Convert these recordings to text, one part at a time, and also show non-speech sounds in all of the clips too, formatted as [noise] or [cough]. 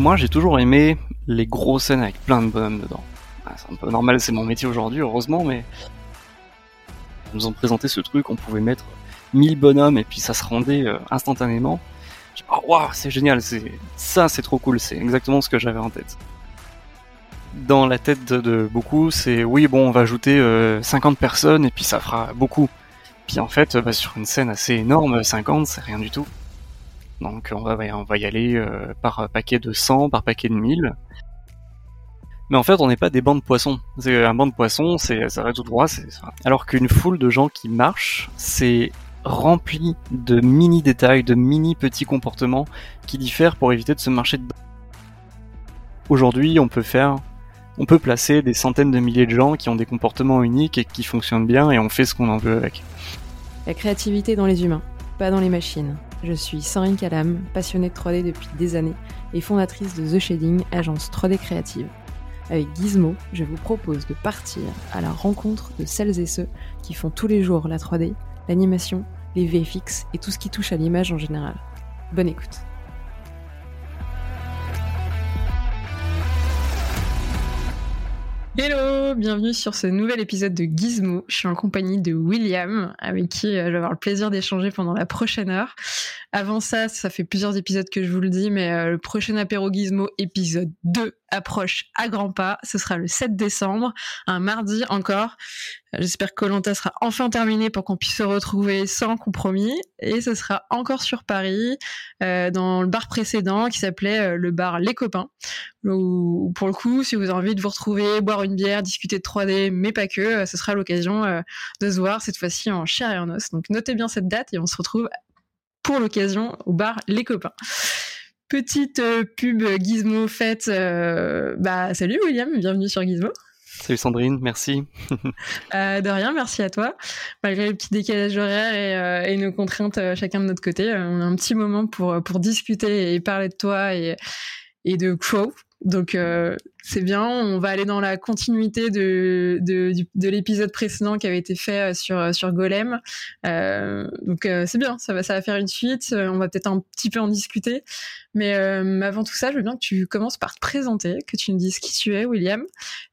Moi, j'ai toujours aimé les grosses scènes avec plein de bonhommes dedans. Ah, c'est un peu normal, c'est mon métier aujourd'hui, heureusement, mais ils nous ont présenté ce truc, on pouvait mettre 1000 bonhommes et puis ça se rendait euh, instantanément. Oh, waouh, c'est génial, c'est ça, c'est trop cool, c'est exactement ce que j'avais en tête. Dans la tête de, beaucoup, c'est oui, bon, on va ajouter 50 euh, personnes et puis ça fera beaucoup. Puis en fait, bah, sur une scène assez énorme, 50, c'est rien du tout. Donc on va, on va y aller euh, par paquet de 100, par paquet de 1000. Mais en fait, on n'est pas des bancs de poissons. Un banc de poissons, c'est ça va tout droit. Alors qu'une foule de gens qui marchent, c'est rempli de mini détails, de mini petits comportements qui diffèrent pour éviter de se marcher dedans. Aujourd'hui, on peut faire, on peut placer des centaines de milliers de gens qui ont des comportements uniques et qui fonctionnent bien et on fait ce qu'on en veut avec. La créativité dans les humains, pas dans les machines. Je suis Sandrine Calam, passionnée de 3D depuis des années et fondatrice de The Shading, agence 3D créative. Avec Gizmo, je vous propose de partir à la rencontre de celles et ceux qui font tous les jours la 3D, l'animation, les VFX et tout ce qui touche à l'image en général. Bonne écoute. Hello, bienvenue sur ce nouvel épisode de Gizmo. Je suis en compagnie de William, avec qui euh, je vais avoir le plaisir d'échanger pendant la prochaine heure. Avant ça, ça fait plusieurs épisodes que je vous le dis, mais euh, le prochain apéro Gizmo, épisode 2, approche à grands pas. Ce sera le 7 décembre, un mardi encore. J'espère que Colanta sera enfin terminé pour qu'on puisse se retrouver sans compromis. Et ce sera encore sur Paris, euh, dans le bar précédent qui s'appelait euh, le bar Les Copains. Où, pour le coup, si vous avez envie de vous retrouver, boire une bière, discuter de 3D, mais pas que, ce sera l'occasion de se voir cette fois-ci en chair et en os. Donc notez bien cette date et on se retrouve pour l'occasion au bar Les Copains. Petite euh, pub Gizmo faite. Euh, bah, salut William, bienvenue sur Gizmo. Salut Sandrine, merci. [laughs] Euh, de rien, merci à toi. Malgré le petit décalage horaire et, nos contraintes chacun de notre côté, on a un petit moment pour, pour discuter et parler de toi et, et de Crow, donc euh, c'est bien, on va aller dans la continuité de, de, de l'épisode précédent qui avait été fait euh, sur, euh, sur Golem. Euh, donc c'est bien, ça va, ça va faire une suite, on va peut-être un petit peu en discuter. Mais avant tout ça, je veux bien que tu commences par te présenter, que tu nous dises qui tu es, William,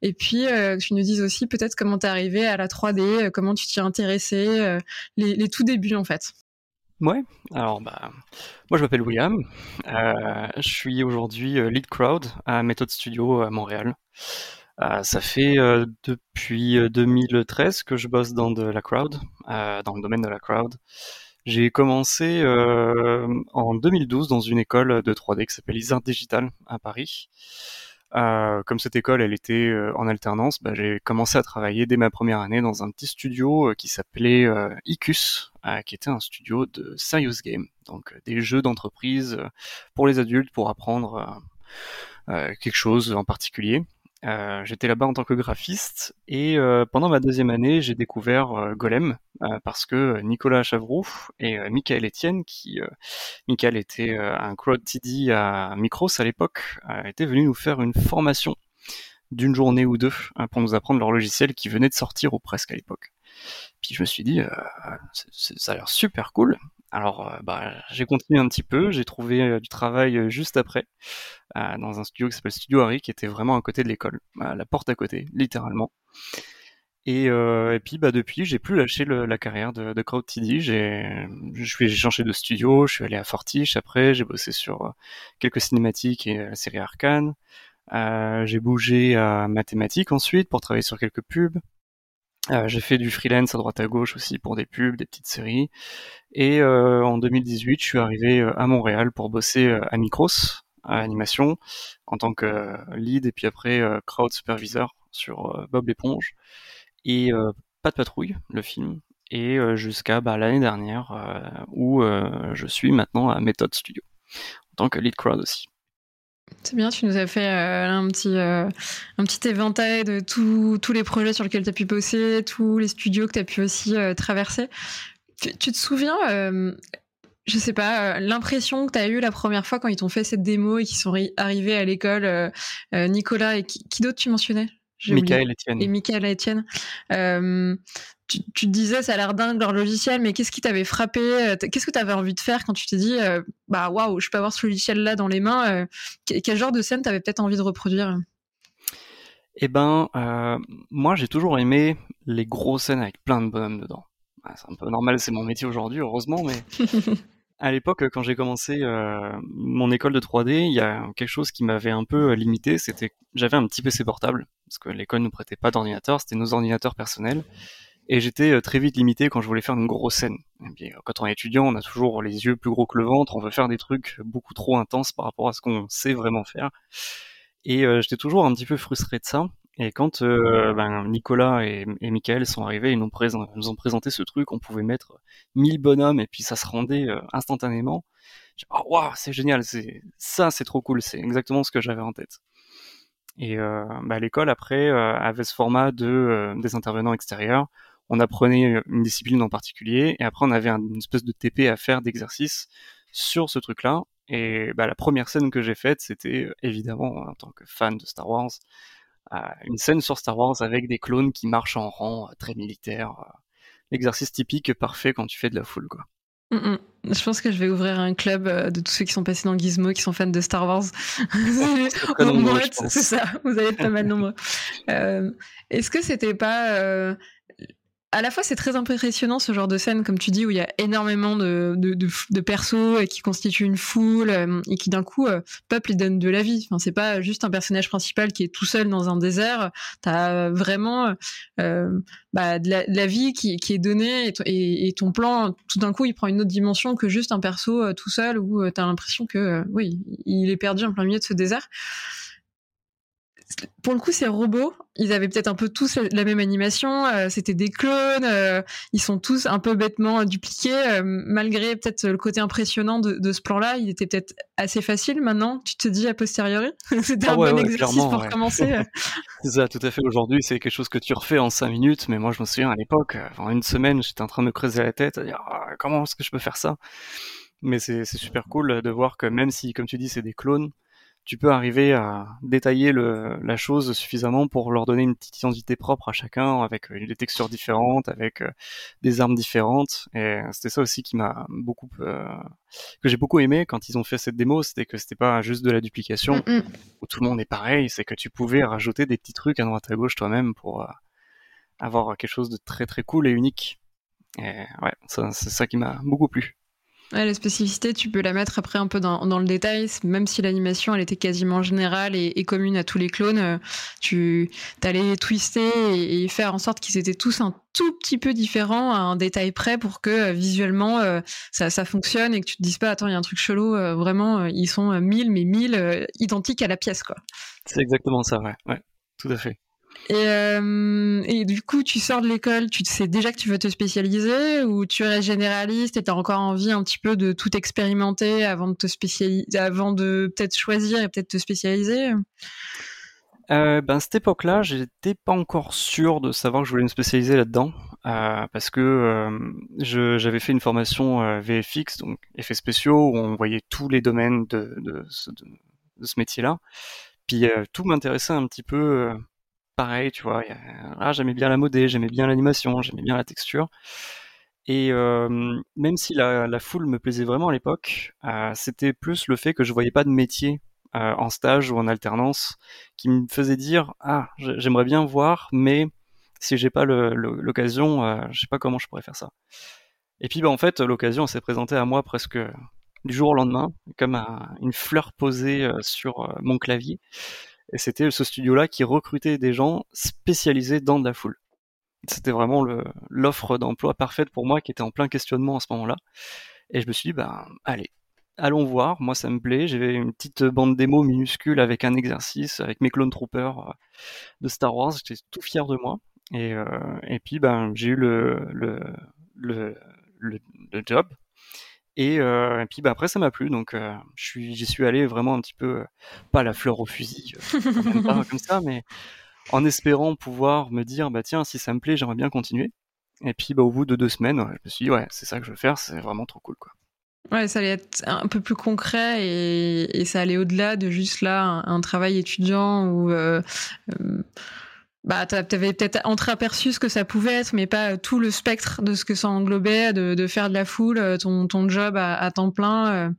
et puis que tu nous dises aussi peut-être comment t'es arrivé à la 3D, comment tu t'y es intéressé, les, les tout débuts en fait. Ouais, alors bah, moi je m'appelle William, euh, je suis aujourd'hui euh, lead crowd à Method Studio à Montréal. Euh, ça fait depuis 2013 que je bosse dans de la crowd, dans le domaine de la crowd. J'ai commencé en 2012 dans une école de 3D qui s'appelle Isard Digital à Paris. Euh, comme cette école, elle était euh, en alternance, bah, j'ai commencé à travailler dès ma première année dans un petit studio euh, qui s'appelait Icus, qui était un studio de serious game, donc des jeux d'entreprise pour les adultes pour apprendre quelque chose en particulier. Euh, j'étais là-bas en tant que graphiste et euh, pendant ma deuxième année, j'ai découvert euh, Golem parce que Nicolas Chavroux et Michael Etienne, qui Michael était un crowd TD à Micros à l'époque, étaient venus nous faire une formation d'une journée ou deux pour nous apprendre leur logiciel qui venait de sortir ou presque à l'époque. Puis je me suis dit, ça a l'air super cool. Alors, euh, bah, j'ai continué un petit peu, j'ai trouvé euh, du travail euh, juste après, dans un studio qui s'appelle Studio Harry, qui était vraiment à côté de l'école, à la porte à côté, littéralement. Et, puis, bah, depuis, j'ai plus lâché la carrière de, de CrowdTD. J'ai, j'ai changé de studio, je suis allé à Fortiche après, j'ai bossé sur quelques cinématiques et la série Arcane. j'ai bougé à mathématiques ensuite pour travailler sur quelques pubs. Euh, j'ai fait du freelance à droite à gauche aussi pour des pubs, des petites séries. Et euh, en 2018, je suis arrivé euh, à Montréal pour bosser à Micros, à animation, en tant que lead et puis après crowd supervisor sur Bob l'éponge. Et Pas de patrouille, le film. Et jusqu'à bah, l'année dernière, où je suis maintenant à Method Studio, en tant que lead crowd aussi. C'est bien, tu nous as fait euh, un, petit, euh, un petit éventail de tous les projets sur lesquels tu as pu bosser, tous les studios que tu as pu aussi euh, traverser. Tu, te souviens, je sais pas, l'impression que tu as eue la première fois quand ils t'ont fait cette démo et qu'ils sont arrivés à l'école, Nicolas et qui, d'autre tu mentionnais? Michael Etienne. Et Michael Etienne. Tu, te disais, ça a l'air dingue leur logiciel, mais qu'est-ce qui t'avait frappé Qu'est-ce que tu avais envie de faire quand tu t'es dit, bah waouh, je peux avoir ce logiciel-là dans les mains Quel genre de scène t'avais peut-être envie de reproduire? Eh ben, moi j'ai toujours aimé les grosses scènes avec plein de bonhommes dedans. Ah, c'est un peu normal, c'est mon métier aujourd'hui, heureusement, mais [laughs] à l'époque, quand j'ai commencé mon école de 3D, il y a quelque chose qui m'avait un peu limité, c'était j'avais un petit PC portable, parce que l'école nous prêtait pas d'ordinateur, c'était nos ordinateurs personnels. Et j'étais euh, très vite limité quand je voulais faire une grosse scène. Euh, quand on est étudiant, on a toujours les yeux plus gros que le ventre, on veut faire des trucs beaucoup trop intenses par rapport à ce qu'on sait vraiment faire. Et euh, j'étais toujours un petit peu frustré de ça. Et quand ben, Nicolas et, Michael sont arrivés, ils nous, ont présenté ce truc, on pouvait mettre 1000 bonhommes et puis ça se rendait instantanément. Oh waouh, c'est génial, c'est ça, c'est trop cool, c'est exactement ce que j'avais en tête. Et bah, l'école après avait ce format de des intervenants extérieurs on apprenait une discipline en particulier, et après on avait une espèce de TP à faire d'exercice sur ce truc-là. Et bah, la première scène que j'ai faite, c'était euh, évidemment, en tant que fan de Star Wars, euh, une scène sur Star Wars avec des clones qui marchent en rang, euh, très militaire. L'exercice typique parfait quand tu fais de la foule, quoi. Mm, mm. Je pense que je vais ouvrir un club de tous ceux qui sont passés dans Gizmo, qui sont fans de Star Wars. [laughs] [laughs] c'est ça, vous allez être pas mal nombreux. Est-ce que c'était pas à la fois c'est très impressionnant ce genre de scène comme tu dis où il y a énormément de, de, de, persos qui constituent une foule euh, et qui d'un coup euh, peuple et donne de la vie. Enfin c'est pas juste un personnage principal qui est tout seul dans un désert. T'as vraiment euh, bah, de, la, vie qui, qui est donnée et, et, ton plan tout d'un coup il prend une autre dimension que juste un perso tout seul où t'as l'impression que oui il est perdu en plein milieu de ce désert pour le coup, ces robots, ils avaient peut-être un peu tous la même animation. Euh, c'était des clones. Euh, ils sont tous un peu bêtement dupliqués. Euh, malgré peut-être le côté impressionnant de, ce plan-là, il était peut-être assez facile. Maintenant, tu te dis a posteriori, [laughs] c'était ah un bon exercice pour commencer. [laughs] c'est ça, tout à fait. Aujourd'hui, c'est quelque chose que tu refais en cinq minutes. Mais moi, je me souviens à l'époque, en une semaine, j'étais en train de me creuser la tête, à dire ah, comment est-ce que je peux faire ça? Mais c'est super cool de voir que même si, comme tu dis, c'est des clones tu peux arriver à détailler le, la chose suffisamment pour leur donner une petite identité propre à chacun, avec euh, des textures différentes, avec euh, des armes différentes. Et c'était ça aussi qui m'a beaucoup, euh, que j'ai beaucoup aimé quand ils ont fait cette démo, c'était que c'était pas juste de la duplication mm, mm. où tout le monde est pareil, c'est que tu pouvais rajouter des petits trucs à droite à gauche toi-même pour avoir quelque chose de très très cool et unique. Et ouais, c'est ça qui m'a beaucoup plu. La spécificité, tu peux la mettre après un peu dans, le détail, même si l'animation elle était quasiment générale et, et, commune à tous les clones, euh, tu allais twister et, faire en sorte qu'ils étaient tous un tout petit peu différents à un détail près pour que euh, visuellement euh, ça, ça, fonctionne et que tu te dises pas attends il y a un truc chelou, vraiment ils sont mille mais mille identiques à la pièce quoi. C'est exactement ça, ouais, ouais, tout à fait. Et, euh, et, du coup, tu sors de l'école, tu sais déjà que tu veux te spécialiser ou tu es généraliste et tu as encore envie un petit peu de tout expérimenter avant de te de peut-être choisir et peut-être te spécialiser? Euh, ben, cette époque-là, j'étais pas encore sûr de savoir que je voulais me spécialiser là-dedans, euh, parce que j'avais fait une formation VFX, donc effets spéciaux, où on voyait tous les domaines de, ce, métier-là. Puis tout m'intéressait un petit peu pareil, tu vois. Ah, j'aimais bien la modée, j'aimais bien l'animation, j'aimais bien la texture. Et euh, même si la, foule me plaisait vraiment à l'époque, euh, c'était plus le fait que je voyais pas de métier euh, en stage ou en alternance qui me faisait dire ah j'aimerais bien voir, mais si j'ai pas l'occasion, je sais pas comment je pourrais faire ça. Et puis bah en fait l'occasion s'est présentée à moi presque du jour au lendemain, comme une fleur posée sur mon clavier. Et c'était ce studio-là qui recrutait des gens spécialisés dans de la foule. C'était vraiment l'offre d'emploi parfaite pour moi qui était en plein questionnement à ce moment-là. Et je me suis dit, ben, allez, allons voir, moi ça me plaît. J'avais une petite bande démo minuscule avec un exercice, avec mes clone troopers euh, de Star Wars. J'étais tout fier de moi. Et, euh, puis, ben, j'ai eu le, le, le, le Euh, et, puis bah, après ça m'a plu, donc euh, j'y suis allé vraiment un petit peu, euh, pas la fleur au fusil, pas comme ça, mais en espérant pouvoir me dire bah tiens si ça me plaît j'aimerais bien continuer. Et puis bah, au bout de deux semaines, je me suis dit ouais c'est ça que je veux faire, c'est vraiment trop cool quoi. Ouais, ça allait être un peu plus concret et, et ça allait au-delà de juste là un, travail étudiant ou bah, t'avais peut-être entreaperçu ce que ça pouvait être, mais pas tout le spectre de ce que ça englobait, de, faire de la foule, ton, ton job à, temps plein.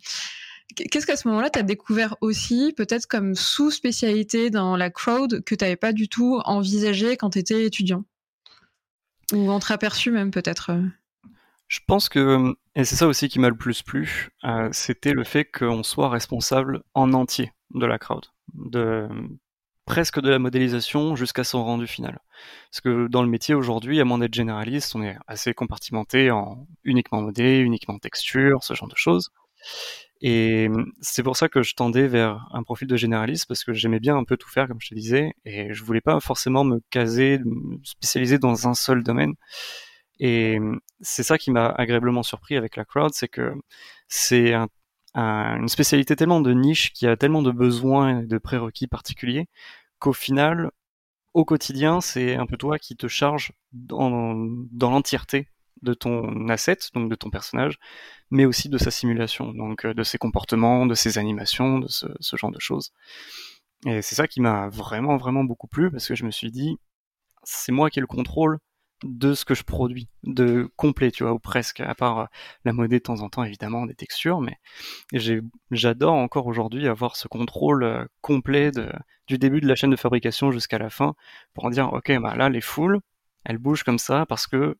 Qu'est-ce qu'à ce moment-là, tu as découvert aussi, peut-être comme sous-spécialité dans la crowd, que tu n'avais pas du tout envisagé quand tu étais étudiant? Ou entreaperçu même, peut-être Je pense que, et c'est ça aussi qui m'a le plus plu, euh, c'était le fait qu'on soit responsable en entier de la crowd. De, presque de la modélisation jusqu'à son rendu final. Parce que dans le métier aujourd'hui, à moins d'être généraliste, on est assez compartimenté en uniquement modé, uniquement texture, ce genre de choses. Et c'est pour ça que je tendais vers un profil de généraliste parce que j'aimais bien un peu tout faire, comme je te disais, et je voulais pas forcément me caser, me spécialiser dans un seul domaine. Et c'est ça qui m'a agréablement surpris avec la crowd, c'est que c'est un, une spécialité tellement de niche qui a tellement de besoins et de prérequis particuliers qu'au final, au quotidien, c'est un peu toi qui te charge dans, l'entièreté de ton asset, donc de ton personnage, mais aussi de sa simulation, donc euh, de ses comportements, de ses animations, de ce, genre de choses. Et c'est ça qui m'a vraiment, vraiment beaucoup plu, parce que je me suis dit, c'est moi qui ai le contrôle de ce que je produis, de complet, tu vois, ou presque, à part euh, la modée de temps en temps, évidemment, des textures, mais j'adore encore aujourd'hui avoir ce contrôle euh, complet du début de la chaîne de fabrication jusqu'à la fin, pour dire, ok, bah là, les foules, elles bougent comme ça parce que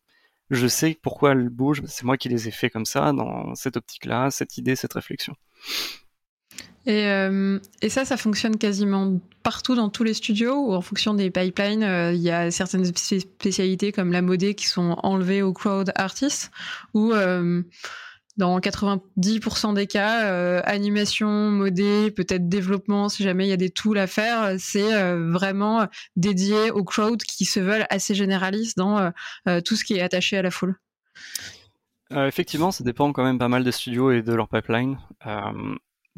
je sais pourquoi elles bougent, c'est moi qui les ai fait comme ça, dans cette optique-là, cette idée, cette réflexion. Et, euh, et, ça, ça fonctionne quasiment partout dans tous les studios ou en fonction des pipelines, euh, il y a certaines spécialités comme la modée qui sont enlevées aux crowd artists ou euh, dans 90% des cas, animation, modé, peut-être développement, si jamais il y a des tools à faire, c'est vraiment dédié aux crowds qui se veulent assez généralistes dans tout ce qui est attaché à la foule. effectivement, ça dépend quand même pas mal des studios et de leur pipeline.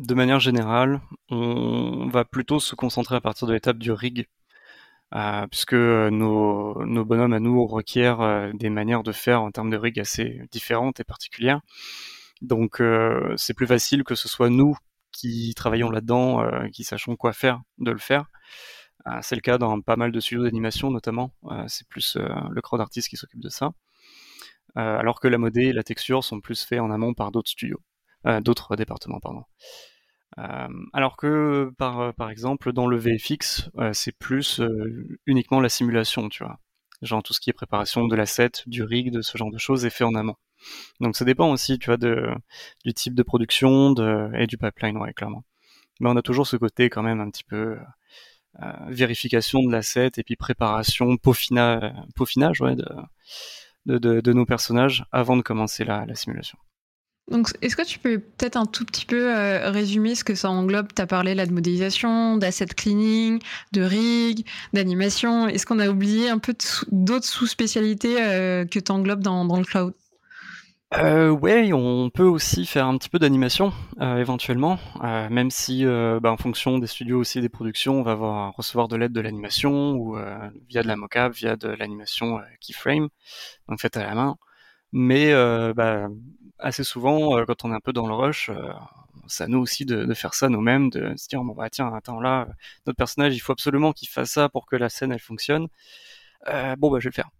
De manière générale, on va plutôt se concentrer à partir de l'étape du rig, puisque nos, nos, bonhommes à nous requièrent des manières de faire en termes de rig assez différentes et particulières. Donc euh, c'est plus facile que ce soit nous qui travaillons là-dedans, euh, qui sachons quoi faire, de le faire. Euh, c'est le cas dans pas mal de studios d'animation notamment. c'est plus le crowd artist qui s'occupe de ça. alors que la modée et la texture sont plus faits en amont par d'autres studios, d'autres départements, pardon. Alors que par, par exemple dans le VFX, c'est plus uniquement la simulation, tu vois. Genre tout ce qui est préparation de l'asset, du rig, de ce genre de choses est fait en amont. Donc ça dépend aussi, tu vois, de, du type de production de, et du pipeline, ouais, clairement. Mais on a toujours ce côté quand même un petit peu euh, vérification de l'asset et puis préparation, peaufinage, peaufinage ouais, de, de, de, nos personnages avant de commencer la, la simulation. Donc, est-ce que tu peux peut-être un tout petit peu euh, résumer ce que ça englobe? Tu as parlé là de modélisation, d'asset cleaning, de rig, d'animation. Est-ce qu'on a oublié un peu d'autres sous-spécialités euh, que tu englobes dans, le cloud? Euh, ouais, on peut aussi faire un petit peu d'animation euh, éventuellement, même si bah, en fonction des studios aussi des productions, on va avoir, recevoir de l'aide de l'animation ou via de la mocap, via de l'animation keyframe, donc faite à la main. Mais bah, assez souvent, quand on est un peu dans le rush, ça nous aussi de, faire ça nous-mêmes, de se dire bon bah tiens attends là notre personnage il faut absolument qu'il fasse ça pour que la scène elle fonctionne. bon bah je vais le faire.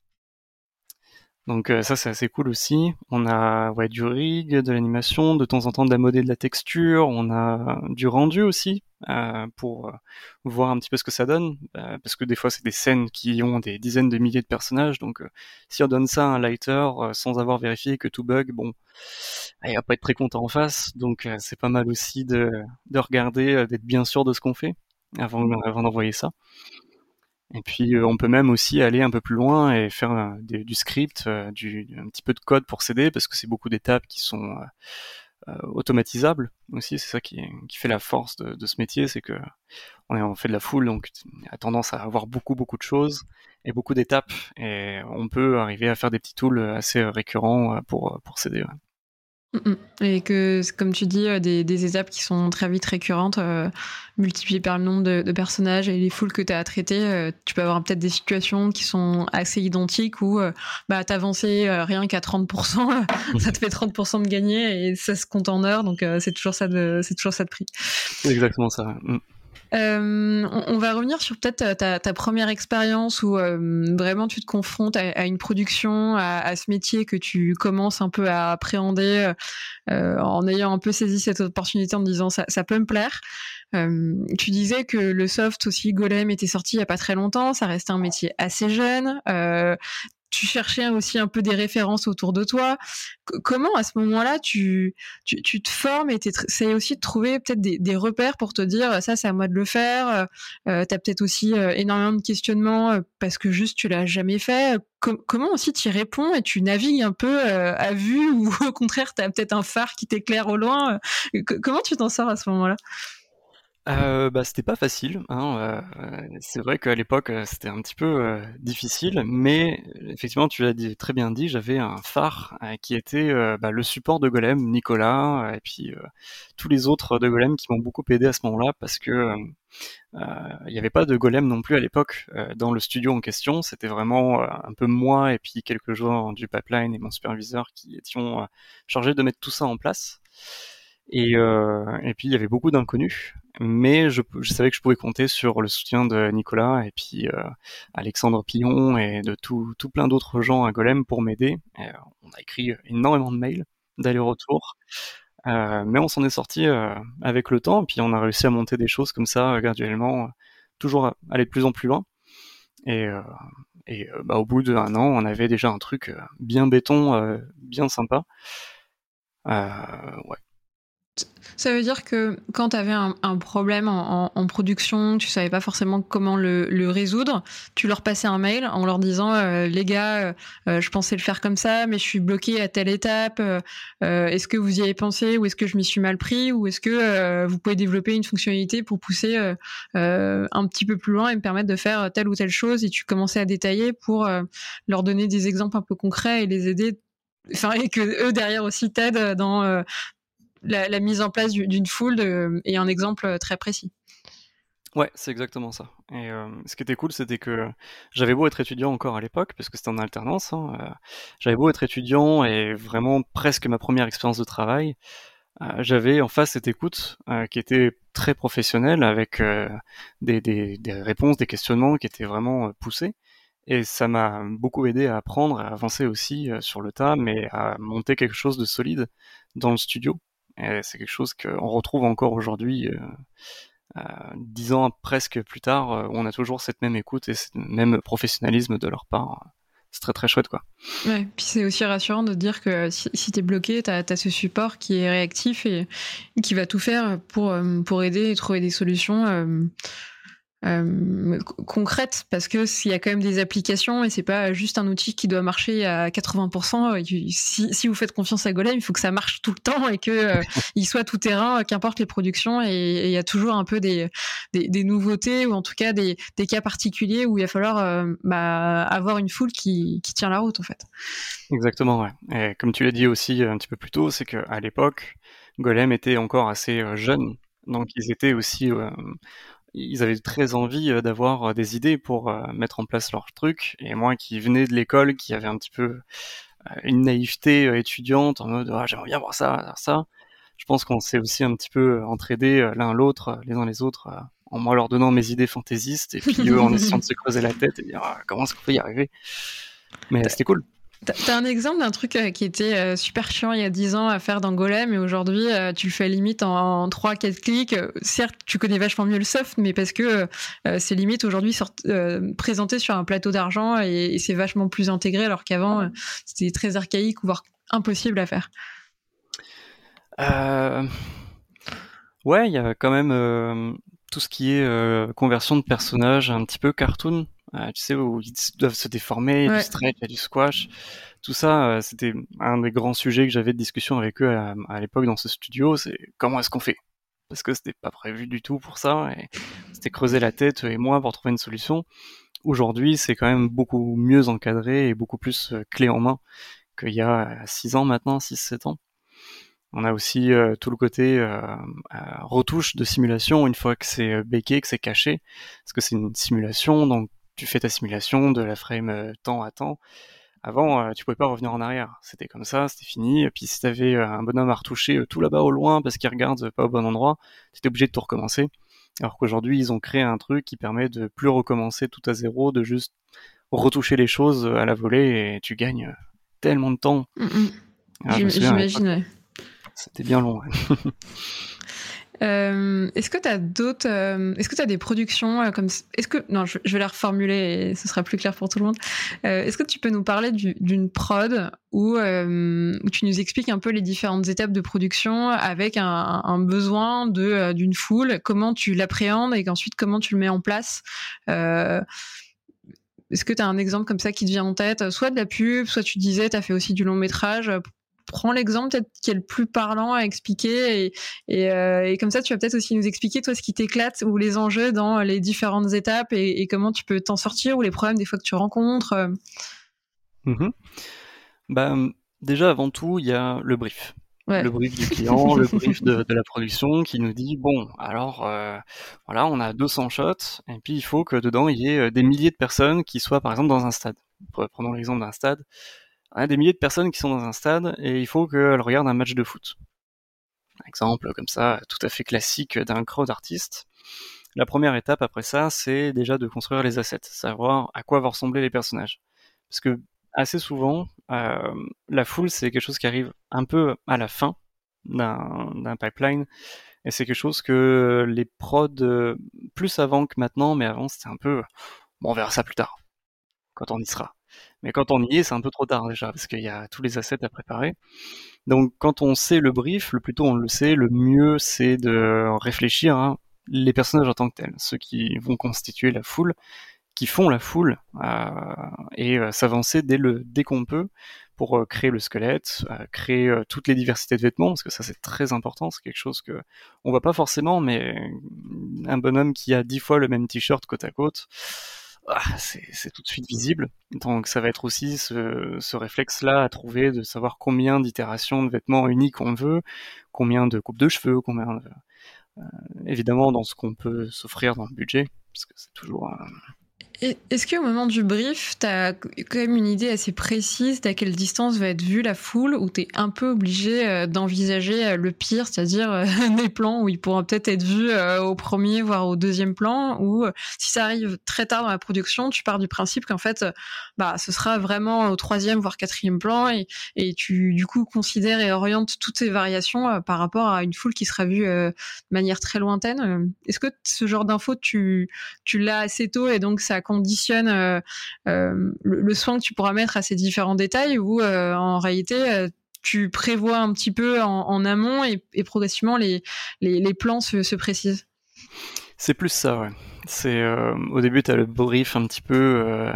Donc euh, ça c'est assez cool aussi. On a ouais, du rig, de l'animation, de temps en temps de la modée de la texture, on a du rendu aussi euh, pour euh, voir un petit peu ce que ça donne, parce que des fois c'est des scènes qui ont des dizaines de milliers de personnages, donc si on donne ça à un lighter sans avoir vérifié que tout bug, bon, il va pas être très content en face, donc c'est pas mal aussi de, de regarder, d'être bien sûr de ce qu'on fait avant, avant d'envoyer ça. Et puis euh, on peut même aussi aller un peu plus loin et faire euh, du script, euh, du, un petit peu de code pour s'aider, parce que c'est beaucoup d'étapes qui sont automatisables aussi. C'est ça qui, qui, fait la force de, ce métier, c'est que on, est, fait de la foule, donc a tendance à avoir beaucoup beaucoup de choses et beaucoup d'étapes, et on peut arriver à faire des petits tools assez récurrents pour pour s'aider. Et que, comme tu dis, euh, des, des, étapes qui sont très vite récurrentes, euh, multipliées par le nombre de, personnages et les foules que tu as à traiter, euh, tu peux avoir peut-être des situations qui sont assez identiques où bah, t'avancer rien qu'à 30%, [laughs] ça te fait 30% de gagner et ça se compte en heures, donc c'est toujours ça de c'est toujours ça de prix. Exactement ça. Mm. Euh, on, va revenir sur peut-être ta, première expérience où vraiment tu te confrontes à, une production, à, ce métier que tu commences un peu à appréhender en ayant un peu saisi cette opportunité en disant ça, ça peut me plaire. tu disais que le soft aussi, Golem, était sorti il y a pas très longtemps, ça restait un métier assez jeune tu cherchais aussi un peu des références autour de toi. comment à ce moment-là tu, tu, te formes et tu essayes aussi de trouver peut-être des, repères pour te dire ça c'est à moi de le faire. Euh, euh tu as peut-être aussi euh, énormément de questionnements euh, parce que juste tu l'as jamais fait. comment aussi tu réponds et tu navigues un peu à vue [laughs] ou au contraire tu as peut-être un phare qui t'éclaire au loin. comment tu t'en sors à ce moment-là? Euh, bah, c'était pas facile, hein, euh, c'est vrai qu'à l'époque, euh, c'était un petit peu, euh, difficile, mais effectivement, tu l'as très bien dit, j'avais un phare, qui était, bah, le support de Golem, Nicolas, et puis, tous les autres de Golem qui m'ont beaucoup aidé à ce moment-là parce que, il n'y avait pas de Golem non plus à l'époque, dans le studio en question. C'était vraiment, un peu moi et puis quelques joueurs du pipeline et mon superviseur qui étions, chargés de mettre tout ça en place. Et, euh, et puis il y avait beaucoup d'inconnus, mais je, je, savais que je pouvais compter sur le soutien de Nicolas et puis euh, Alexandre Pillon et de tout, tout plein d'autres gens à Golem pour m'aider. Euh, on a écrit énormément de mails d'aller-retour, euh, mais on s'en est sorti euh, avec le temps, et puis on a réussi à monter des choses comme ça graduellement, toujours aller de plus en plus loin. Et, et bah, au bout d'un an, on avait déjà un truc bien béton, bien sympa. ouais ça veut dire que quand tu avais un, problème en, production, tu savais pas forcément comment le, résoudre, tu leur passais un mail en leur disant euh, les gars, euh, euh, je pensais le faire comme ça, mais je suis bloqué à telle étape. est-ce que vous y avez pensé ou est-ce que je m'y suis mal pris ou est-ce que vous pouvez développer une fonctionnalité pour pousser un petit peu plus loin et me permettre de faire telle ou telle chose et tu commençais à détailler pour leur donner des exemples un peu concrets et les aider enfin et que eux derrière aussi t'aident dans la, mise en place d'une foule et un exemple euh, très précis. Ouais, c'est exactement ça. Et euh, ce qui était cool, c'était que j'avais beau être étudiant encore à l'époque, parce que c'était en alternance, hein, euh, j'avais beau être étudiant et vraiment presque ma première expérience de travail, j'avais en face cette écoute qui était très professionnelle, avec des, des, des, réponses, des questionnements qui étaient vraiment poussés. Et ça m'a beaucoup aidé à apprendre, à avancer aussi sur le tas, mais à monter quelque chose de solide dans le studio c'est quelque chose qu'on retrouve encore aujourd'hui, euh, euh, dix ans presque plus tard, euh, on a toujours cette même écoute et ce même professionnalisme de leur part c'est très très chouette quoi. Puis c'est aussi rassurant de dire que si, si tu es bloqué, tu as, ce support qui est réactif et qui va tout faire pour, pour aider et trouver des solutions concrète parce que s'il y a quand même des applications et c'est pas juste un outil qui doit marcher à 80%. Si, si vous faites confiance à Golem, il faut que ça marche tout le temps et que euh, [laughs] il soit tout terrain, qu'importe les productions. Et il y a toujours un peu des, des, des, nouveautés ou en tout cas des, des cas particuliers où il va falloir euh, bah, avoir une foule qui, qui tient la route en fait. Exactement, ouais. Et comme tu l'as dit aussi un petit peu plus tôt, c'est qu'à l'époque, Golem était encore assez jeune. Donc ils étaient aussi ils avaient très envie euh, d'avoir euh, des idées pour euh, mettre en place leur truc. Et moi qui venais de l'école, qui avait un petit peu une naïveté étudiante en mode ah, j'aimerais bien voir ça, ça. Je pense qu'on s'est aussi un petit peu entraidés l'un l'autre, les uns les autres, en moi leur donnant mes idées fantaisistes et puis [laughs] eux en essayant de se creuser la tête et dire ah, comment est-ce qu'on peut y arriver? Mais c'était cool. T'as un exemple d'un truc euh, qui était euh, super chiant il y a 10 ans à faire dans Golem et aujourd'hui euh, tu le fais limite en, 3-4 clics. Certes, tu connais vachement mieux le soft, mais parce que c'est limite aujourd'hui présenté sur un plateau d'argent et, c'est vachement plus intégré alors qu'avant c'était très archaïque voire impossible à faire. Ouais, il y a quand même tout ce qui est conversion de personnages un petit peu cartoon euh, tu sais, où ils doivent se déformer, du stretch, du squash. Tout ça, euh, c'était un des grands sujets que j'avais de discussion avec eux à, l'époque dans ce studio, c'est comment est-ce qu'on fait? Parce que c'était pas prévu du tout pour ça, et c'était creuser la tête, et moi, pour trouver une solution. Aujourd'hui, c'est quand même beaucoup mieux encadré et beaucoup plus euh, clé en main qu'il y a 6 ans maintenant, 6-7 ans. On a aussi tout le côté euh, retouche de simulation une fois que c'est euh, que c'est caché, parce que c'est une simulation, donc tu fais ta simulation de la frame euh, temps à temps. Avant, euh, tu pouvais pas revenir en arrière. C'était comme ça, c'était fini. Et puis si t'avais euh, un bonhomme à retoucher tout là-bas au loin parce qu'il regarde pas au bon endroit, t'étais obligé de tout recommencer. Alors qu'aujourd'hui, ils ont créé un truc qui permet de plus recommencer tout à zéro, de juste retoucher les choses à la volée et tu gagnes tellement de temps. Mm, mm. Ah, j'imagine, ouais. C'était bien long. [laughs] Euh, est-ce que tu as d'autres euh, Est-ce que tu des productions euh, comme Est-ce que non, je, vais la reformuler et ce sera plus clair pour tout le monde. est-ce que tu peux nous parler d'une prod où, où, tu nous expliques un peu les différentes étapes de production avec un, un besoin de d'une foule, comment tu l'appréhendes et qu'ensuite comment tu le mets en place est-ce que tu as un exemple comme ça qui te vient en tête Soit de la pub, soit tu disais, tu as fait aussi du long métrage prends l'exemple peut-être qui est le plus parlant à expliquer euh, et, comme ça tu vas peut-être aussi nous expliquer toi ce qui t'éclate ou les enjeux dans les différentes étapes et, comment tu peux t'en sortir ou les problèmes des fois que tu rencontres. Euh. Mm-hmm. Bah, déjà avant tout il y a le brief. Le brief du client, le brief de, la production qui nous dit bon alors euh, voilà on a 200 shots et puis il faut que dedans il y ait des milliers de personnes qui soient par exemple dans un stade. Prenons l'exemple d'un stade a des milliers de personnes qui sont dans un stade et il faut qu'elles regardent un match de foot. Exemple comme ça, tout à fait classique d'un crowd artiste. La première étape après ça, c'est déjà de construire les assets, savoir à quoi vont ressembler les personnages. Parce que assez souvent, euh, la foule, c'est quelque chose qui arrive un peu à la fin d'un pipeline. Et c'est quelque chose que les prods, euh, plus avant que maintenant, mais avant c'était un peu, bon, on verra ça plus tard, quand on y sera. Mais quand on y est, c'est un peu trop tard déjà, parce qu'il y a tous les assets à préparer. Donc quand on sait le brief, le plus tôt on le sait, le mieux c'est de réfléchir les personnages en tant que tels, ceux qui vont constituer la foule, qui font la foule, euh, et euh, s'avancer dès, le, dès qu'on peut pour euh, créer le squelette, créer toutes les diversités de vêtements, parce que ça c'est très important, c'est quelque chose que on voit pas forcément, mais un bonhomme qui a dix fois le même t-shirt côte à côte, ah, c'est tout de suite visible. Donc ça va être aussi ce, réflexe-là à trouver de savoir combien d'itérations de vêtements uniques on veut, combien de coupes de cheveux, combien euh, évidemment dans ce qu'on peut s'offrir dans le budget, parce que c'est toujours est-ce qu'au moment du brief, tu as quand même une idée assez précise d'à quelle distance va être vue la foule ou tu es un peu obligé euh, d'envisager euh, le pire, c'est-à-dire euh, [laughs] des plans où ils pourront peut-être être vus au premier, voire au deuxième plan, ou si ça arrive très tard dans la production, tu pars du principe qu'en fait, bah, ce sera vraiment au troisième, voire quatrième plan et, et tu, du coup, considères et orientes toutes ces variations par rapport à une foule qui sera vue de manière très lointaine. Est-ce que ce genre d'infos, tu, tu l'as assez tôt et donc ça conditionne euh, euh, le, soin que tu pourras mettre à ces différents détails ou euh, en réalité tu prévois un petit peu en, amont et, progressivement les, les, plans se, précisent. C'est plus ça, ouais. C'est au début tu as le brief un petit peu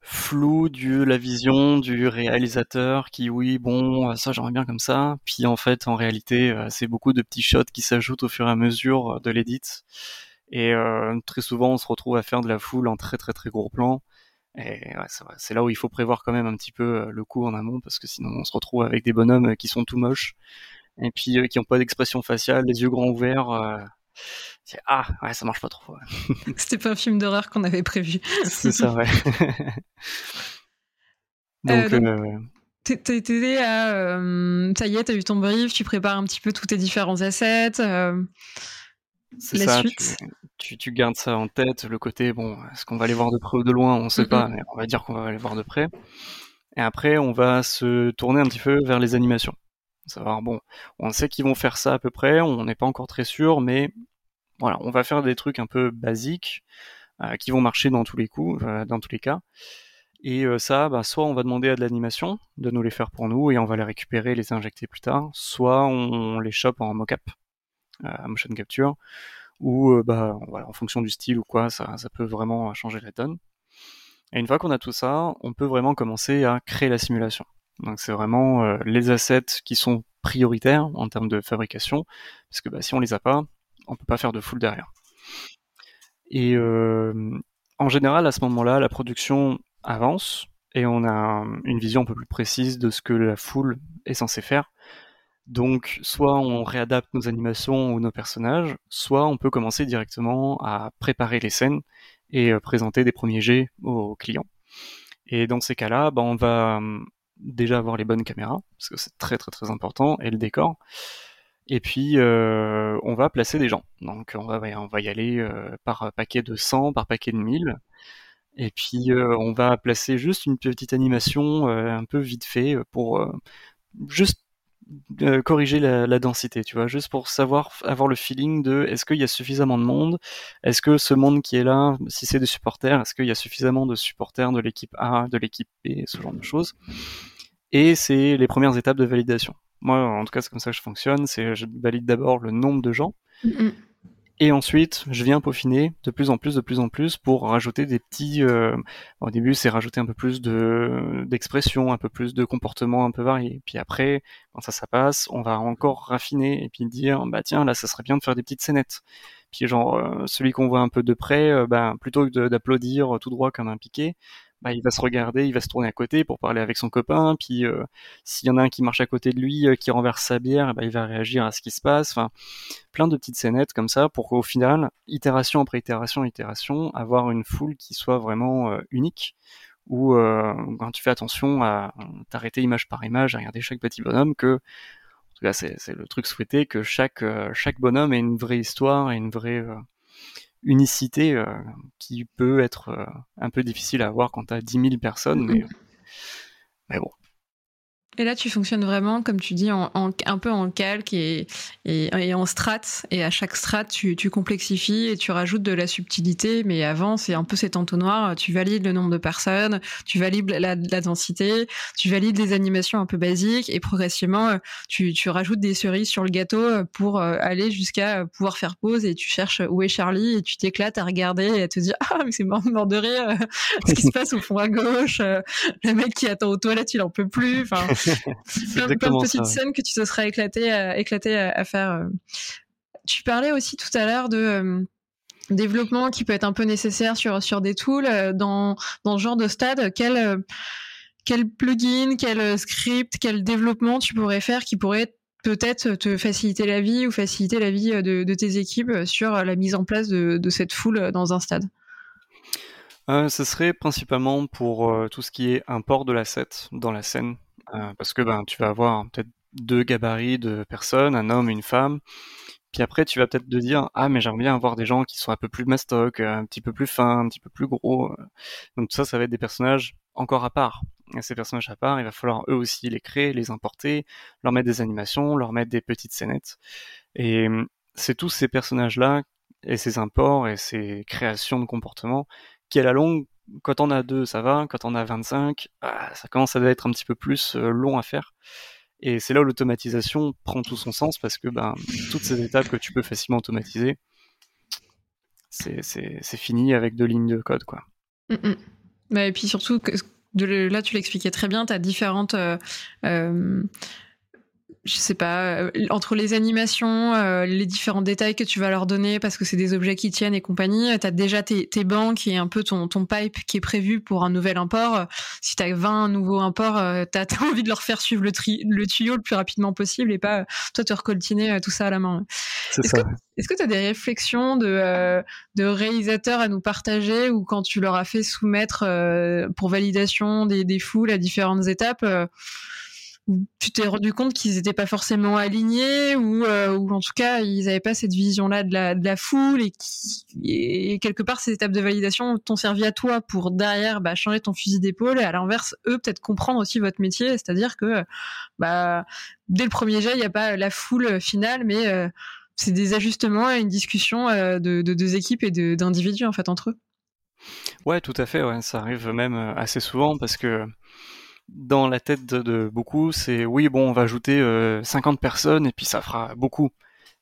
flou de la vision du réalisateur qui oui bon ça j'aimerais bien comme ça. Puis en fait en réalité c'est beaucoup de petits shots qui s'ajoutent au fur et à mesure de l'édit et euh, très souvent, on se retrouve à faire de la foule en très très très gros plan. Et ouais, c'est là où il faut prévoir quand même un petit peu euh, le coup en amont, parce que sinon on se retrouve avec des bonhommes qui sont tout moches, et puis euh, qui n'ont pas d'expression faciale, les yeux grands ouverts. ah ouais, ça marche pas trop. [laughs] C'était pas un film d'horreur qu'on avait prévu. c'est ça, ouais. [laughs] donc, euh, T'es à. ça y est, t'as eu ton brief, tu prépares un petit peu tous tes différents assets. C'est ça, Tu, tu, gardes ça en tête, le côté, bon, est-ce qu'on va aller voir de près ou de loin, on sait pas, mais on va dire qu'on va aller voir de près. Et après, on va se tourner un petit peu vers les animations. Savoir, bon, on sait qu'ils vont faire ça à peu près, on n'est pas encore très sûr, mais voilà, on va faire des trucs un peu basiques euh, qui vont marcher dans tous les coups, euh, dans tous les cas. Et euh, ça, bah, soit on va demander à de l'animation de nous les faire pour nous et on va les récupérer, les injecter plus tard, soit on les chope en mocap à motion capture, ou euh, bah, voilà, en fonction du style ou quoi, ça, ça peut vraiment changer la donne. Et une fois qu'on a tout ça, on peut vraiment commencer à créer la simulation. Donc c'est vraiment euh, les assets qui sont prioritaires en termes de fabrication, parce que bah, si on les a pas, on peut pas faire de full derrière. Et euh, en général, à ce moment-là, la production avance et on a une vision un peu plus précise de ce que la foule est censée faire. Donc, soit on réadapte nos animations ou nos personnages, soit on peut commencer directement à préparer les scènes et euh, présenter des premiers jets aux clients. Et dans ces cas-là, bah, on va hum, déjà avoir les bonnes caméras, parce que c'est très très très important, et le décor. Et puis, euh, on va placer des gens. Donc, on va, on va y aller euh, par paquet de 100, par paquet de 1000. Et puis, on va placer juste une petite animation un peu vite fait pour juste corriger la, densité, tu vois, juste pour savoir, avoir le feeling de est-ce qu'il y a suffisamment de monde, est-ce que ce monde qui est là, si c'est des supporters, est-ce qu'il y a suffisamment de supporters de l'équipe A, de l'équipe B, ce genre de choses? Et c'est les premières étapes de validation. Moi, en tout cas, c'est comme ça que je fonctionne. C'est je valide d'abord le nombre de gens. Et ensuite, je viens peaufiner de plus en plus, de plus en plus pour rajouter des petits. Euh... Au début, c'est rajouter un peu plus de d'expression, un peu plus de comportements un peu variés. Puis après, quand ça, ça passe, on va encore raffiner et puis dire, bah tiens, là, ça serait bien de faire des petites scénettes. Puis genre, euh, celui qu'on voit un peu de près, euh, bah, plutôt que d'applaudir tout droit comme un piqué, bah, il va se regarder, il va se tourner à côté pour parler avec son copain, puis euh, s'il y en a un qui marche à côté de lui, euh, qui renverse sa bière, bah, il va réagir à ce qui se passe. Enfin, plein de petites scénettes comme ça pour qu'au final, itération après itération, itération, avoir une foule qui soit vraiment euh, unique. Ou quand tu fais attention à t'arrêter image par image, à regarder chaque petit bonhomme, que en tout cas c'est le truc souhaité que chaque chaque bonhomme ait une vraie histoire et une vraie unicité euh, qui peut être euh, un peu difficile à avoir quand tu as 10 000 personnes, mais, mais bon, et là, tu fonctionnes vraiment, comme tu dis, un peu en calque et, en strat. Et à chaque strat, tu, complexifies et tu rajoutes de la subtilité. Mais avant, c'est un peu cet entonnoir. Tu valides le nombre de personnes, tu valides la, densité, tu valides les animations un peu basiques. Et progressivement, tu, rajoutes des cerises sur le gâteau pour euh, aller jusqu'à pouvoir faire pause. Et tu cherches où est Charlie et tu t'éclates à regarder et à te dire Ah, mais c'est mort, de rire. [laughs] ce qui se passe au fond à gauche. Le mec qui attend aux toilettes, il en peut plus. Plein, plein, de petites scènes que tu te serais éclaté, à, éclaté à, faire. Euh. Tu parlais aussi tout à l'heure de euh, développement qui peut être un peu nécessaire sur, sur des tools. Euh, dans, dans ce genre de stade, quel, quel plugin, quel script, quel développement tu pourrais faire qui pourrait peut-être te faciliter la vie ou faciliter la vie de, de, tes équipes sur la mise en place de, de cette foule dans un stade? Euh, Ce serait principalement pour tout ce qui est import de l'asset dans la scène. Euh, parce que ben, tu vas avoir peut-être deux gabarits de personnes, un homme, une femme. Puis après, tu vas peut-être te dire, ah, mais j'aimerais bien avoir des gens qui sont un peu plus mastoc, euh, un petit peu plus fins, un petit peu plus gros. Donc ça, ça va être des personnages encore à part. Et ces personnages à part, il va falloir eux aussi les créer, les importer, leur mettre des animations, leur mettre des petites scénettes. Et hum, c'est tous ces personnages-là, et ces imports, et ces créations de comportements, qui à la longue quand on a deux, ça va. Quand on a 25, ah, ça commence à être un petit peu plus euh, long à faire. Et c'est là où l'automatisation prend tout son sens parce que ben, toutes ces étapes que tu peux facilement automatiser, c'est fini avec deux lignes de code. Quoi. Mm, mm. Bah, et puis surtout, là tu l'expliquais très bien, tu as différentes... Euh, euh, je sais pas, euh, entre les animations, euh, les différents détails que tu vas leur donner parce que c'est des objets qui tiennent et compagnie, tu as déjà tes, tes, banques et un peu ton, ton pipe qui est prévu pour un nouvel import. Si tu as 20 nouveaux imports, euh, tu as, envie de leur faire suivre le, le, tuyau le plus rapidement possible et pas toi te recoltiner tout ça à la main. Est-ce que tu as des réflexions de, de réalisateurs à nous partager ou quand tu leur as fait soumettre pour validation des, des foules à différentes étapes tu t'es rendu compte qu'ils n'étaient pas forcément alignés ou, euh, ou en tout cas ils n'avaient pas cette vision-là de la, foule et, quelque part ces étapes de validation t'ont servi à toi pour derrière bah, changer ton fusil d'épaule et à l'inverse eux peut-être comprendre aussi votre métier, c'est-à-dire que bah, dès le premier jet il n'y a pas la foule finale mais euh, c'est des ajustements et une discussion euh, de, de, deux équipes et d'individus en fait entre eux. Ouais, tout à fait. Ça arrive même assez souvent parce que dans la tête de, beaucoup, c'est oui, bon, on va ajouter 50 euh, personnes et puis ça fera beaucoup.